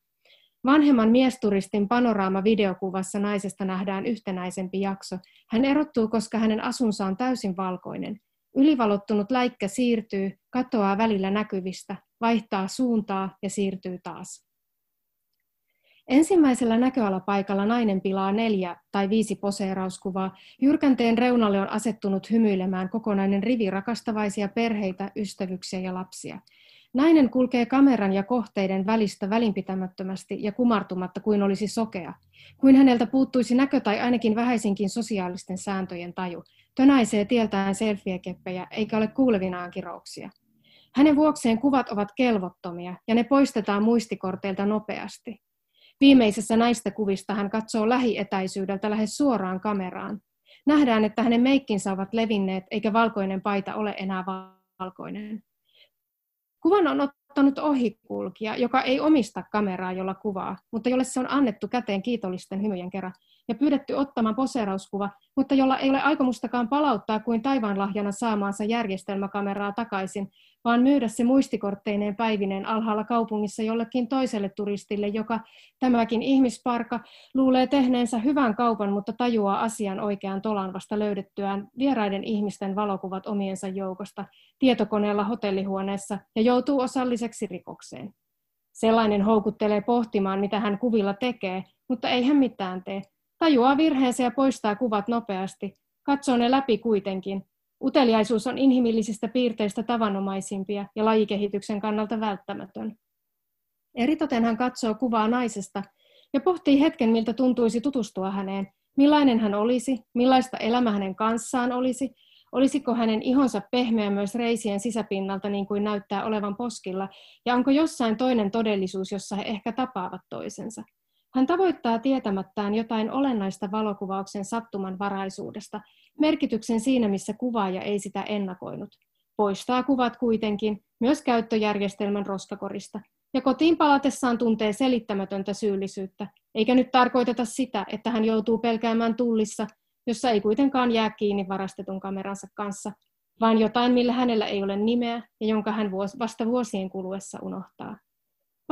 Vanhemman miesturistin panoraama-videokuvassa naisesta nähdään yhtenäisempi jakso. Hän erottuu, koska hänen asunsa on täysin valkoinen. Ylivalottunut läikkä siirtyy, katoaa välillä näkyvistä, vaihtaa suuntaa ja siirtyy taas. Ensimmäisellä näköalapaikalla nainen pilaa neljä tai viisi poseerauskuvaa. Jyrkänteen reunalle on asettunut hymyilemään kokonainen rivi rakastavaisia perheitä, ystävyksiä ja lapsia. Nainen kulkee kameran ja kohteiden välistä välinpitämättömästi ja kumartumatta kuin olisi sokea. Kuin häneltä puuttuisi näkö tai ainakin vähäisinkin sosiaalisten sääntöjen taju. Tönäisee tieltään selfiekeppejä eikä ole kuulevinaan kirouksia. Hänen vuokseen kuvat ovat kelvottomia ja ne poistetaan muistikorteilta nopeasti. Viimeisessä näistä kuvista hän katsoo lähietäisyydeltä lähes suoraan kameraan. Nähdään, että hänen meikkinsä ovat levinneet, eikä valkoinen paita ole enää valkoinen. Kuvan on ottanut ohikulkija, joka ei omista kameraa, jolla kuvaa, mutta jolle se on annettu käteen kiitollisten hymyjen kerran ja pyydetty ottamaan poseerauskuva, mutta jolla ei ole aikomustakaan palauttaa kuin taivaanlahjana saamaansa järjestelmäkameraa takaisin, vaan myydä se muistikortteineen päivineen alhaalla kaupungissa jollekin toiselle turistille, joka tämäkin ihmisparka luulee tehneensä hyvän kaupan, mutta tajuaa asian oikean tolan vasta löydettyään vieraiden ihmisten valokuvat omiensa joukosta tietokoneella hotellihuoneessa ja joutuu osalliseksi rikokseen. Sellainen houkuttelee pohtimaan, mitä hän kuvilla tekee, mutta ei hän mitään tee. Tajuaa virheensä ja poistaa kuvat nopeasti. Katsoo ne läpi kuitenkin, Uteliaisuus on inhimillisistä piirteistä tavanomaisimpia ja lajikehityksen kannalta välttämätön. Eritoten hän katsoo kuvaa naisesta ja pohtii hetken, miltä tuntuisi tutustua häneen, millainen hän olisi, millaista elämä hänen kanssaan olisi, olisiko hänen ihonsa pehmeä myös reisien sisäpinnalta niin kuin näyttää olevan poskilla, ja onko jossain toinen todellisuus, jossa he ehkä tapaavat toisensa. Hän tavoittaa tietämättään jotain olennaista valokuvauksen sattumanvaraisuudesta, merkityksen siinä, missä kuvaaja ei sitä ennakoinut. Poistaa kuvat kuitenkin, myös käyttöjärjestelmän roskakorista, ja kotiin palatessaan tuntee selittämätöntä syyllisyyttä, eikä nyt tarkoiteta sitä, että hän joutuu pelkäämään tullissa, jossa ei kuitenkaan jää kiinni varastetun kameransa kanssa, vaan jotain, millä hänellä ei ole nimeä ja jonka hän vasta vuosien kuluessa unohtaa.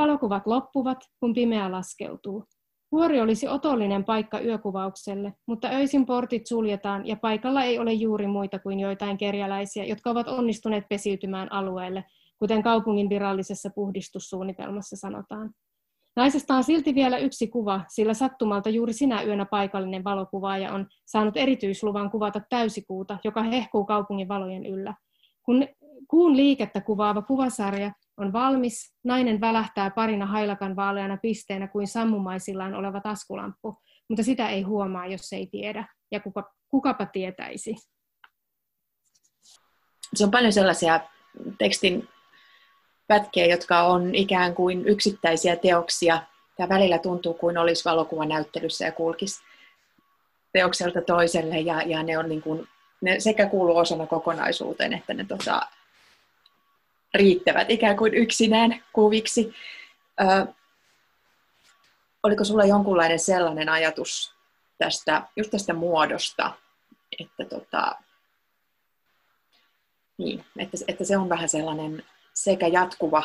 Valokuvat loppuvat, kun pimeä laskeutuu. Vuori olisi otollinen paikka yökuvaukselle, mutta öisin portit suljetaan ja paikalla ei ole juuri muita kuin joitain kerjäläisiä, jotka ovat onnistuneet pesiytymään alueelle, kuten kaupungin virallisessa puhdistussuunnitelmassa sanotaan. Naisesta on silti vielä yksi kuva, sillä sattumalta juuri sinä yönä paikallinen valokuvaaja on saanut erityisluvan kuvata täysikuuta, joka hehkuu kaupungin valojen yllä. Kun kuun liikettä kuvaava kuvasarja on valmis. Nainen välähtää parina hailakan vaaleana pisteenä kuin sammumaisillaan oleva taskulamppu, mutta sitä ei huomaa, jos ei tiedä. Ja kuka, kukapa tietäisi. Se on paljon sellaisia tekstin pätkiä, jotka on ikään kuin yksittäisiä teoksia. Tämä välillä tuntuu kuin olisi valokuvanäyttelyssä ja kulkisi teokselta toiselle ja, ja ne on niin kuin, ne sekä kuuluu osana kokonaisuuteen, että ne tota, riittävät ikään kuin yksinään kuviksi. Ö, oliko sulla jonkunlainen sellainen ajatus tästä, just tästä muodosta, että, tota, niin, että, että se on vähän sellainen sekä jatkuva,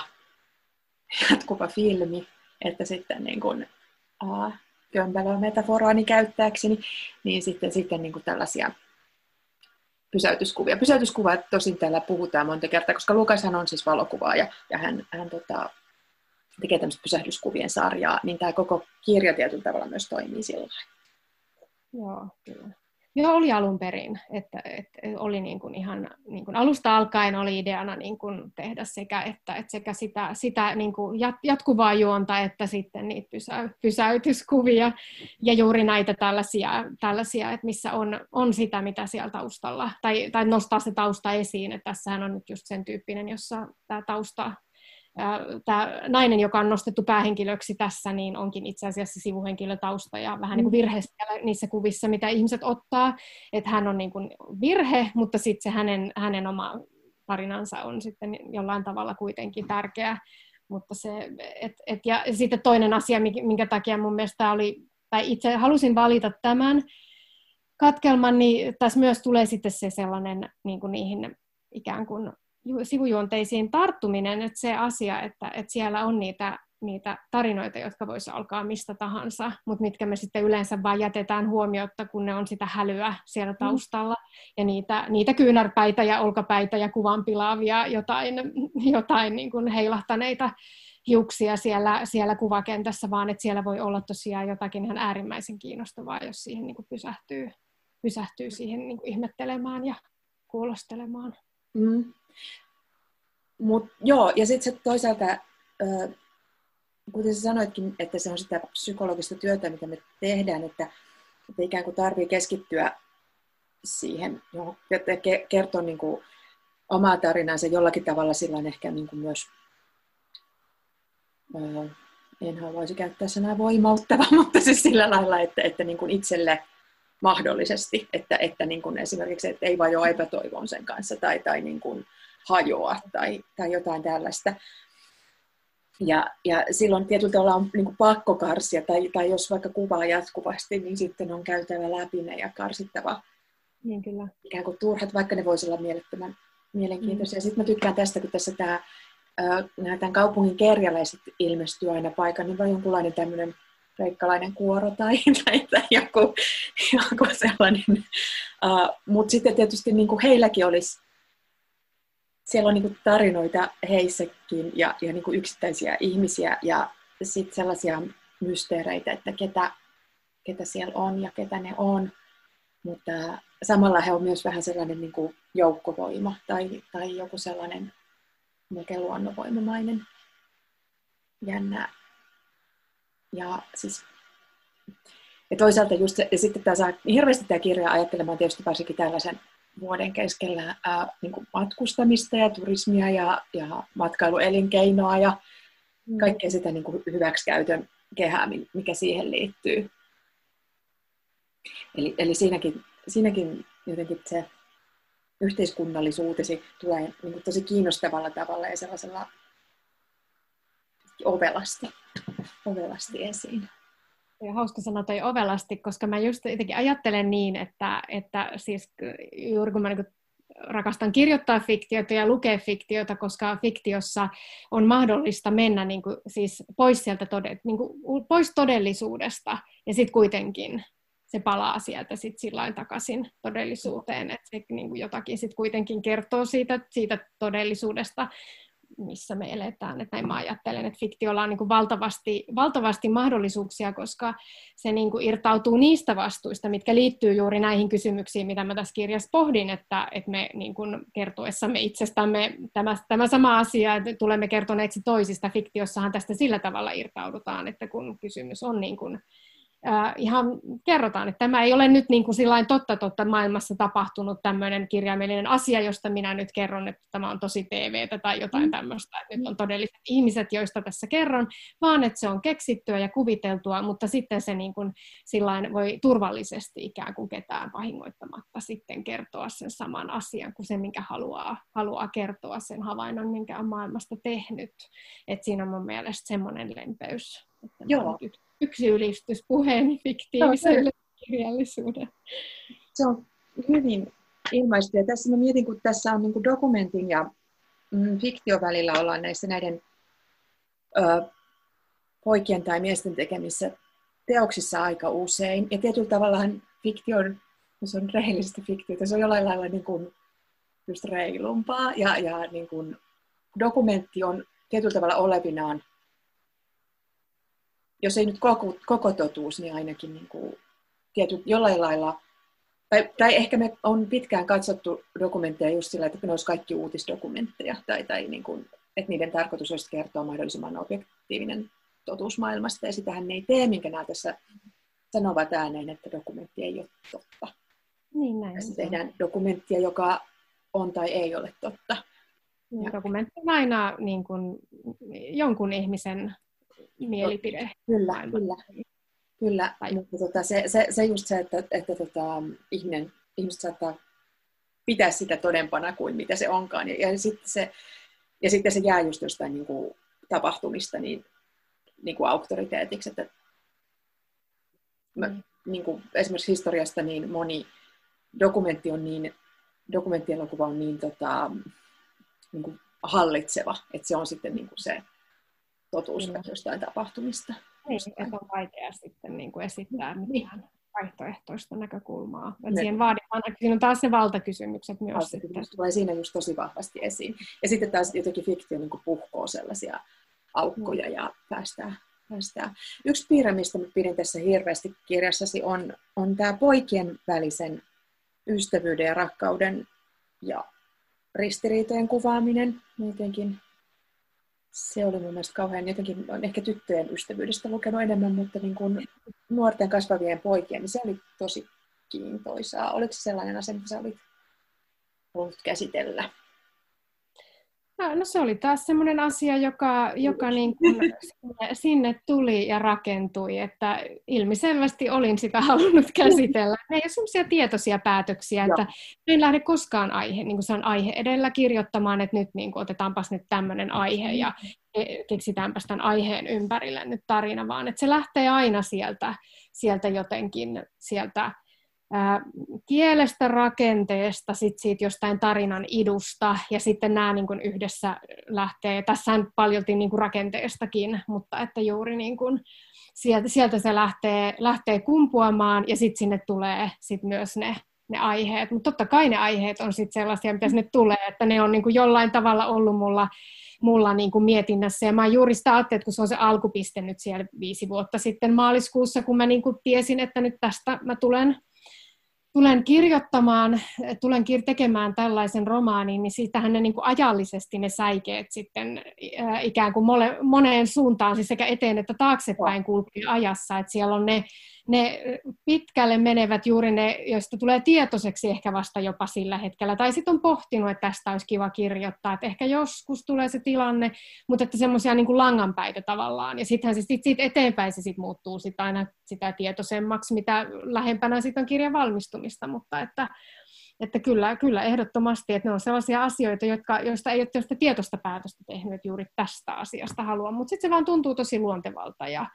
jatkuva filmi, että sitten niin kuin, uh, kömpelöä metaforaani käyttääkseni, niin sitten, sitten niin kuin tällaisia pysäytyskuvia. Pysäytyskuvat tosin täällä puhutaan monta kertaa, koska Lukashan on siis valokuvaaja ja hän, hän tota, tekee tämmöistä pysähdyskuvien sarjaa, niin tämä koko kirja tietyllä tavalla myös toimii sillä Joo, kyllä. Joo, oli alun perin. Että, että oli niin kuin ihan niin kuin alusta alkaen oli ideana niin kuin tehdä sekä, että, että sekä sitä, sitä niin kuin jatkuvaa juonta että sitten niitä pysä, pysäytyskuvia ja juuri näitä tällaisia, tällaisia että missä on, on sitä, mitä siellä taustalla, tai, tai nostaa se tausta esiin. Että tässähän on nyt just sen tyyppinen, jossa tämä tausta tämä nainen, joka on nostettu päähenkilöksi tässä, niin onkin itse asiassa sivuhenkilötausta ja vähän niin kuin mm. virhe niissä kuvissa, mitä ihmiset ottaa, että hän on niin kuin virhe, mutta sitten se hänen, hänen oma tarinansa on sitten jollain tavalla kuitenkin tärkeä. Mutta se, et, et, ja sitten toinen asia, minkä takia mun mielestä oli, tai itse halusin valita tämän katkelman, niin tässä myös tulee sitten se sellainen niin kuin niihin ikään kuin sivujuonteisiin tarttuminen, että se asia, että, että siellä on niitä, niitä tarinoita, jotka voisi alkaa mistä tahansa, mutta mitkä me sitten yleensä vain jätetään huomiotta, kun ne on sitä hälyä siellä mm. taustalla, mm. ja niitä, niitä kyynärpäitä ja olkapäitä ja kuvanpilaavia, jotain, jotain niin kuin heilahtaneita hiuksia siellä, siellä kuvakentässä, vaan että siellä voi olla tosiaan jotakin ihan äärimmäisen kiinnostavaa, jos siihen niin kuin pysähtyy, pysähtyy siihen niin kuin ihmettelemään ja kuulostelemaan. Mm. Mut, joo, ja sitten se toisaalta, äh, kuten sä sanoitkin, että se on sitä psykologista työtä, mitä me tehdään, että, että ikään kuin tarvii keskittyä siihen, että kertoa niin kuin omaa tarinansa jollakin tavalla sillä ehkä niin kuin myös, äh, en haluaisi käyttää sanaa voimauttava, mutta siis sillä lailla, että, että niin kuin itselle mahdollisesti, että, että niin kuin esimerkiksi että ei vajoa epätoivon sen kanssa tai, tai niin kuin, hajoa tai, tai jotain tällaista. Ja, ja silloin tietyllä tavalla on niin kuin pakko karsia, tai, tai jos vaikka kuvaa jatkuvasti, niin sitten on käytävä läpi ne ja karsittava niin kyllä. ikään kuin turhat, vaikka ne voisivat olla mielettömän mielenkiintoisia. Mm. Sitten mä tykkään tästä, kun tässä tämä, tämän kaupungin kerjäläiset ilmestyy aina paikan, niin on jonkunlainen tämmöinen kreikkalainen kuoro tai, tai, tai joku, joku sellainen. Uh, Mutta sitten tietysti niin kuin heilläkin olisi siellä on niin tarinoita heissäkin ja, ja niin yksittäisiä ihmisiä ja sitten sellaisia mysteereitä, että ketä, ketä siellä on ja ketä ne on. Mutta samalla he on myös vähän sellainen niin kuin joukkovoima tai, tai joku sellainen melkein luonnonvoimamainen jännä. Ja siis ja toisaalta just, ja sitten tämä saa hirveästi tämä kirja ajattelemaan tietysti varsinkin tällaisen vuoden keskellä ää, niin kuin matkustamista ja turismia ja, ja matkailuelinkeinoa ja mm. kaikkea sitä niin kuin hyväksikäytön kehää, mikä siihen liittyy. Eli, eli siinäkin, siinäkin jotenkin se yhteiskunnallisuutesi tulee niin kuin tosi kiinnostavalla tavalla ja sellaisella ovelasti, ovelasti esiin. Ja hauska sanoa toi ovelasti, koska mä just jotenkin ajattelen niin, että, että siis juuri kun mä niin rakastan kirjoittaa fiktiota ja lukea fiktiota, koska fiktiossa on mahdollista mennä niin kuin, siis pois, sieltä tode, niin kuin, pois todellisuudesta ja sitten kuitenkin se palaa sieltä sit sillä takaisin todellisuuteen, että se niin kuin jotakin sit kuitenkin kertoo siitä, siitä todellisuudesta. Missä me eletään. Että näin mä ajattelen, että fiktiolla on niin kuin valtavasti, valtavasti mahdollisuuksia, koska se niin kuin irtautuu niistä vastuista, mitkä liittyy juuri näihin kysymyksiin, mitä mä tässä kirjassa pohdin, että, että me niin kuin kertoessamme itsestämme tämä, tämä sama asia, että tulemme kertoneeksi toisista. Fiktiossahan tästä sillä tavalla irtaudutaan, että kun kysymys on niin kuin äh, ihan kerrotaan, että tämä ei ole nyt niin kuin sillain totta totta maailmassa tapahtunut tämmöinen kirjaimellinen asia, josta minä nyt kerron, että tämä on tosi TVtä tai jotain mm. tämmöistä, että nyt on todelliset ihmiset, joista tässä kerron, vaan että se on keksittyä ja kuviteltua, mutta sitten se niin kuin sillain voi turvallisesti ikään kuin ketään vahingoittamatta sitten kertoa sen saman asian kuin se, minkä haluaa, haluaa kertoa sen havainnon, minkä on maailmasta tehnyt. Et siinä on mun mielestä semmoinen lempeys. Että Joo yksi ylistys puheen fiktiiviselle kirjallisuudelle. Se on hyvin ilmaistu. Ja tässä mä mietin, kun tässä on niin dokumentin ja mm, fiktion välillä ollaan näissä näiden ö, poikien tai miesten tekemissä teoksissa aika usein. Ja tietyllä tavallahan fiktio on, se on rehellistä fiktiota, se on jollain lailla niin kuin just reilumpaa. Ja, ja niin kuin dokumentti on tietyllä tavalla olevinaan jos ei nyt koko, koko totuus, niin ainakin niin kuin tietyt, jollain lailla, tai, tai ehkä me on pitkään katsottu dokumentteja just sillä, että ne olisi kaikki uutisdokumentteja, tai, tai niin kuin, että niiden tarkoitus olisi kertoa mahdollisimman objektiivinen totuus maailmasta, ja sitähän ne ei tee, minkä nämä tässä sanovat ääneen, että dokumentti ei ole totta. Niin näin. Tässä tehdään dokumenttia, joka on tai ei ole totta. Niin, dokumentti on aina niin kuin, jonkun ihmisen mielipide. Kyllä, kyllä. Kyllä, tai... mutta tota, se, se, se just se, että, että tota, ihminen, ihmiset saattaa pitää sitä todempana kuin mitä se onkaan. Ja, ja, sitten, se, ja sitten se jää just jostain niin kuin, tapahtumista niin, niin kuin auktoriteetiksi. Että mä, mm. niin kuin, esimerkiksi historiasta niin moni dokumentti on niin, dokumenttielokuva on niin, tota, niin kuin hallitseva, että se on sitten niin kuin se totuus mm. jostain tapahtumista. Niin, että on vaikea sitten niin kuin esittää niin. mitään vaihtoehtoista näkökulmaa. Ne. Siihen vaaditaan, siinä on taas ne valtakysymykset myös. Valtakysymys tulee siinä just tosi vahvasti esiin. Ja sitten taas jotenkin fiktio niin puhkoo sellaisia aukkoja mm. ja päästää, päästää. Yksi piirre, mistä mä pidin tässä hirveästi kirjassasi, on, on tämä poikien välisen ystävyyden ja rakkauden ja ristiriitojen kuvaaminen. Jotenkin se oli mun mielestä kauhean jotenkin, on ehkä tyttöjen ystävyydestä lukenut enemmän, mutta niin kuin nuorten kasvavien poikien, niin se oli tosi kiintoisaa. Oliko se sellainen asia, mitä sä olit halunnut käsitellä? No se oli taas semmoinen asia, joka, joka niin kuin sinne, sinne tuli ja rakentui, että ilmiselvästi olin sitä halunnut käsitellä. Ne ei ole semmoisia tietoisia päätöksiä, että en lähde koskaan aihe, niin kuin se on aihe edellä kirjoittamaan, että nyt niin kuin, otetaanpas nyt tämmöinen aihe ja keksitäänpäs tämän aiheen ympärille nyt tarina, vaan että se lähtee aina sieltä, sieltä jotenkin sieltä kielestä, rakenteesta, sit siitä jostain tarinan idusta, ja sitten nämä niin kuin yhdessä lähtee, tässä on paljolti niin kuin rakenteestakin, mutta että juuri niin kuin sieltä, sieltä se lähtee, lähtee kumpuamaan, ja sitten sinne tulee sit myös ne, ne aiheet, mutta totta kai ne aiheet on sitten sellaisia, mitä sinne tulee, että ne on niin kuin jollain tavalla ollut mulla mulla niin kuin mietinnässä. Ja mä juuri sitä ajattelin, että kun se on se alkupiste nyt siellä viisi vuotta sitten maaliskuussa, kun mä niin kuin tiesin, että nyt tästä mä tulen tulen kirjoittamaan, tulen tekemään tällaisen romaanin, niin siitähän ne niin kuin ajallisesti ne säikeet sitten ikään kuin mole, moneen suuntaan, siis sekä eteen että taaksepäin kulkee ajassa, että siellä on ne ne pitkälle menevät juuri ne, joista tulee tietoiseksi ehkä vasta jopa sillä hetkellä, tai sitten on pohtinut, että tästä olisi kiva kirjoittaa, että ehkä joskus tulee se tilanne, mutta että semmoisia niin langanpäitä tavallaan, ja sittenhän se sit, siitä eteenpäin se sit muuttuu sit aina sitä tietoisemmaksi, mitä lähempänä sitten on kirjan valmistumista, mutta että, että kyllä, kyllä ehdottomasti, että ne on sellaisia asioita, jotka, joista ei ole sitä tietoista päätöstä tehnyt, että juuri tästä asiasta haluan, mutta sitten se vaan tuntuu tosi luontevalta ja,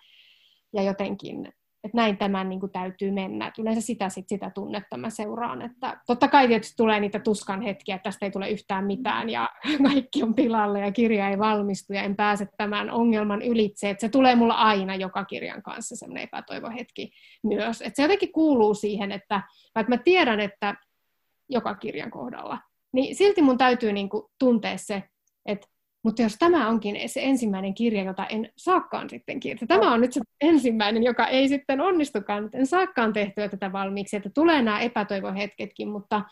ja jotenkin että näin tämän niin kuin täytyy mennä. Et yleensä sitä, sit, sitä tunnetta mä seuraan. Että totta kai tietysti tulee niitä tuskan hetkiä, että tästä ei tule yhtään mitään ja kaikki on pilalle ja kirja ei valmistu ja en pääse tämän ongelman ylitse. Et se tulee mulla aina joka kirjan kanssa semmoinen epätoivohetki myös. Et se jotenkin kuuluu siihen, että vaikka mä tiedän, että joka kirjan kohdalla, niin silti mun täytyy niin kuin tuntea se, että Mutta jos tämä onkin se ensimmäinen kirja, jota en saakaan sitten kirjoittaa, tämä on nyt se ensimmäinen, joka ei sitten onnistukaan, en saakaan tehtyä tätä valmiiksi, että tulee nämä epätoivohetketkin, mutta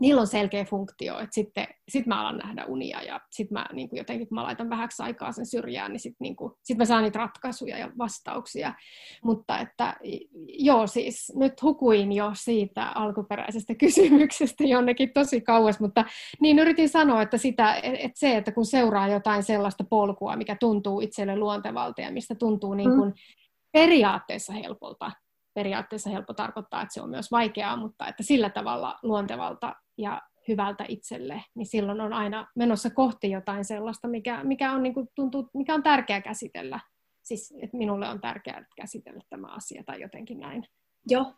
niillä on selkeä funktio, että sitten sit mä alan nähdä unia ja sitten mä niin kuin jotenkin, kun mä laitan vähäksi aikaa sen syrjään, niin sitten niin kuin, sit mä saan niitä ratkaisuja ja vastauksia. Mutta että joo, siis nyt hukuin jo siitä alkuperäisestä kysymyksestä jonnekin tosi kauas, mutta niin yritin sanoa, että, sitä, että se, että kun seuraa jotain sellaista polkua, mikä tuntuu itselle luontevalta ja mistä tuntuu niin kuin periaatteessa helpolta, periaatteessa helppo tarkoittaa, että se on myös vaikeaa, mutta että sillä tavalla luontevalta ja hyvältä itselle, niin silloin on aina menossa kohti jotain sellaista, mikä, mikä, on, niin kuin, tuntuu, mikä on tärkeää käsitellä. Siis, että minulle on tärkeää käsitellä tämä asia tai jotenkin näin. Joo.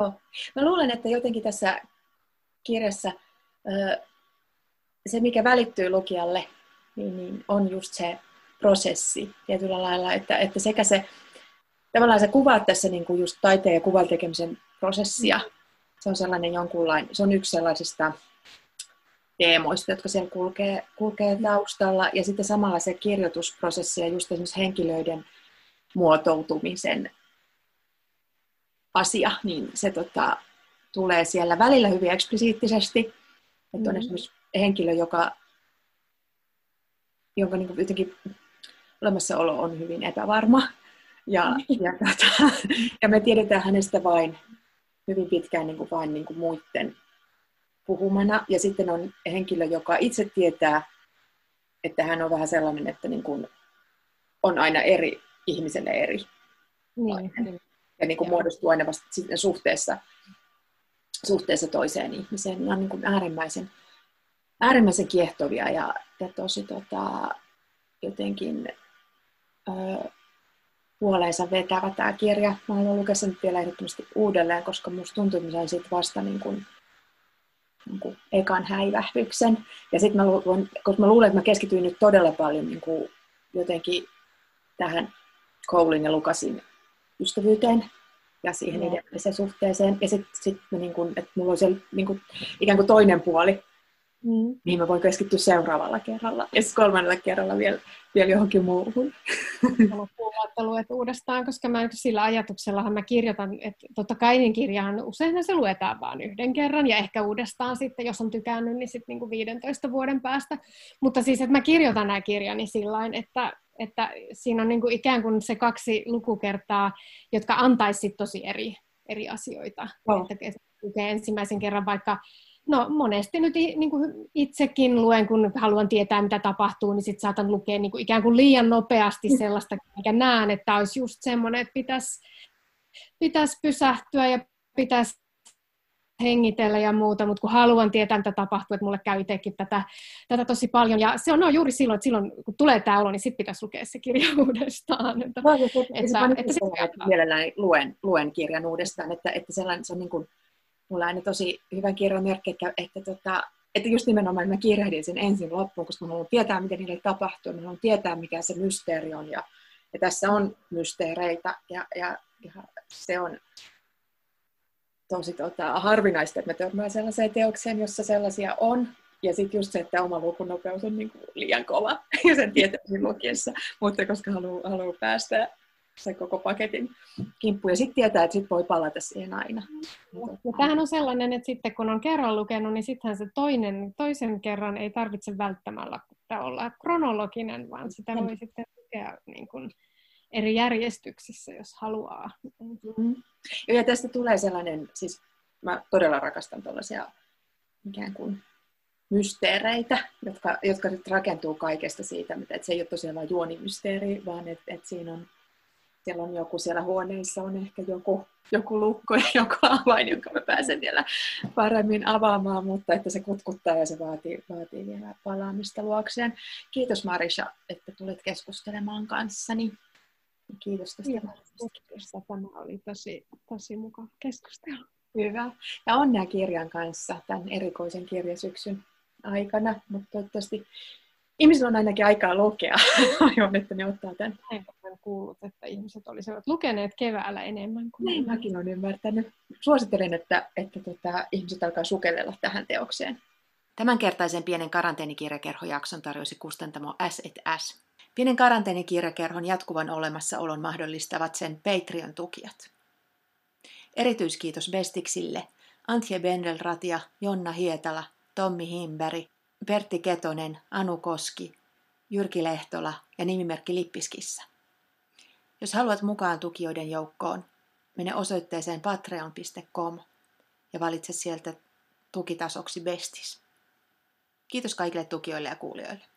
Joo. Mä luulen, että jotenkin tässä kirjassa se, mikä välittyy lukijalle, niin, niin on just se prosessi tietyllä lailla, että, että sekä se, tavallaan sä kuvaat tässä niin kuin just taiteen ja kuvan tekemisen prosessia, mm se on sellainen jonkunlainen, se on yksi sellaisista teemoista, jotka siellä kulkee, kulkee taustalla. Ja sitten samalla se kirjoitusprosessi ja just esimerkiksi henkilöiden muotoutumisen asia, niin se tota, tulee siellä välillä hyvin eksplisiittisesti. Että on mm. esimerkiksi henkilö, joka, jonka niin jotenkin olemassaolo on hyvin epävarma. Ja, ja, tota, ja me tiedetään hänestä vain hyvin pitkään niin kuin vain niin kuin muiden puhumana. Ja sitten on henkilö, joka itse tietää, että hän on vähän sellainen, että niin kuin on aina eri ihmiselle eri. Niin. Ja niin kuin muodostuu aina vasta sitten suhteessa, suhteessa toiseen ihmiseen. Ne on niin kuin äärimmäisen, äärimmäisen kiehtovia ja, ja tosi tota, jotenkin öö, puoleensa vetävä tämä kirja. Mä haluan lukea sen vielä ehdottomasti uudelleen, koska musta tuntuu, että mä sain siitä vasta niin kuin, niin kuin ekan häivähdyksen. Ja sitten mä, luulen, koska mä luulen, että mä keskityin nyt todella paljon niin kuin jotenkin tähän Koulin ja Lukasin ystävyyteen ja siihen no. ideaaliseen suhteeseen. Ja sitten sit niin kuin, että mulla on se niin kuin, ikään kuin toinen puoli, Mm. Niin mä voin keskittyä seuraavalla kerralla. Ja sitten kolmannella kerralla vielä, vielä johonkin muuhun. Mä luet uudestaan, koska mä sillä ajatuksellahan mä kirjoitan, että totta kai niin kirjahan usein se luetaan vain yhden kerran ja ehkä uudestaan sitten, jos on tykännyt, niin sitten niin 15 vuoden päästä. Mutta siis, että mä kirjoitan nämä kirjani sillä että, että siinä on niin kuin ikään kuin se kaksi lukukertaa, jotka antaisi tosi eri, eri asioita. Oh. Että lukee ensimmäisen kerran vaikka No monesti nyt niin kuin itsekin luen, kun haluan tietää, mitä tapahtuu, niin sitten saatan lukea niin kuin ikään kuin liian nopeasti mm. sellaista, mikä näen, että olisi just semmoinen, että pitäisi, pitäisi pysähtyä ja pitäisi hengitellä ja muuta, mutta kun haluan tietää, mitä tapahtuu, että mulle käy itsekin tätä, tätä tosi paljon. Ja se on no, juuri silloin, että silloin kun tulee tämä olo, niin sitten pitäisi lukea se kirja uudestaan. Että, no, että, että, että, että mielelläni luen, luen kirjan uudestaan, että, että sellainen, se on niin kuin, mulla on tosi hyvä kirjamerkki, että, että, tota, että just nimenomaan mä kirjahdin sen ensin loppuun, koska mä haluan tietää, mitä niille tapahtuu, mä haluan tietää, mikä se mysteeri on, ja, ja tässä on mysteereitä, ja, ja, ja se on tosi tota, harvinaista, että mä törmään sellaiseen teokseen, jossa sellaisia on, ja sitten just se, että oma lukunopeus on niinku liian kova, ja sen tietää lukiessa, mutta koska haluaa haluu päästä se koko paketin kimppu. Ja sitten tietää, että sit voi palata siihen aina. Ja tämähän on sellainen, että sitten kun on kerran lukenut, niin sittenhän se toinen, toisen kerran ei tarvitse välttämällä olla kronologinen, vaan sitä voi sitten lukea niin kuin eri järjestyksissä, jos haluaa. Mm-hmm. Ja tästä tulee sellainen, siis mä todella rakastan tällaisia ikään kuin mysteereitä, jotka, jotka nyt rakentuu kaikesta siitä, että se ei ole tosiaan vain juonimysteeri, vaan että, että siinä on siellä on joku siellä huoneessa, on ehkä joku, joku lukko ja joku avain, jonka mä pääsen vielä paremmin avaamaan, mutta että se kutkuttaa ja se vaatii, vaatii vielä palaamista luokseen. Kiitos Marisha, että tulit keskustelemaan kanssani. Kiitos tästä. Kiitos. Tämä oli tosi, tosi mukava keskustelu. Hyvä. Ja onnea kirjan kanssa tämän erikoisen kirjasyksyn aikana, mutta toivottavasti ihmisillä on ainakin aikaa lukea. Aion, että ne ottaa tämän. Olen kuullut, että ihmiset olisivat lukeneet keväällä enemmän kuin... Niin, mäkin olen ymmärtänyt. Suosittelen, että, että tota, ihmiset alkaa sukellella tähän teokseen. Tämänkertaisen pienen karanteenikirjakerhojakson tarjosi kustantamo S&S. Pienen karanteenikirjakerhon jatkuvan olemassaolon mahdollistavat sen Patreon-tukijat. Erityiskiitos Bestiksille, Antje Bendelratia, Jonna Hietala, Tommi Himberg, Pertti Ketonen, Anu Koski, Jyrki Lehtola ja nimimerkki Lippiskissa. Jos haluat mukaan tukijoiden joukkoon, mene osoitteeseen patreon.com ja valitse sieltä tukitasoksi Bestis. Kiitos kaikille tukijoille ja kuulijoille.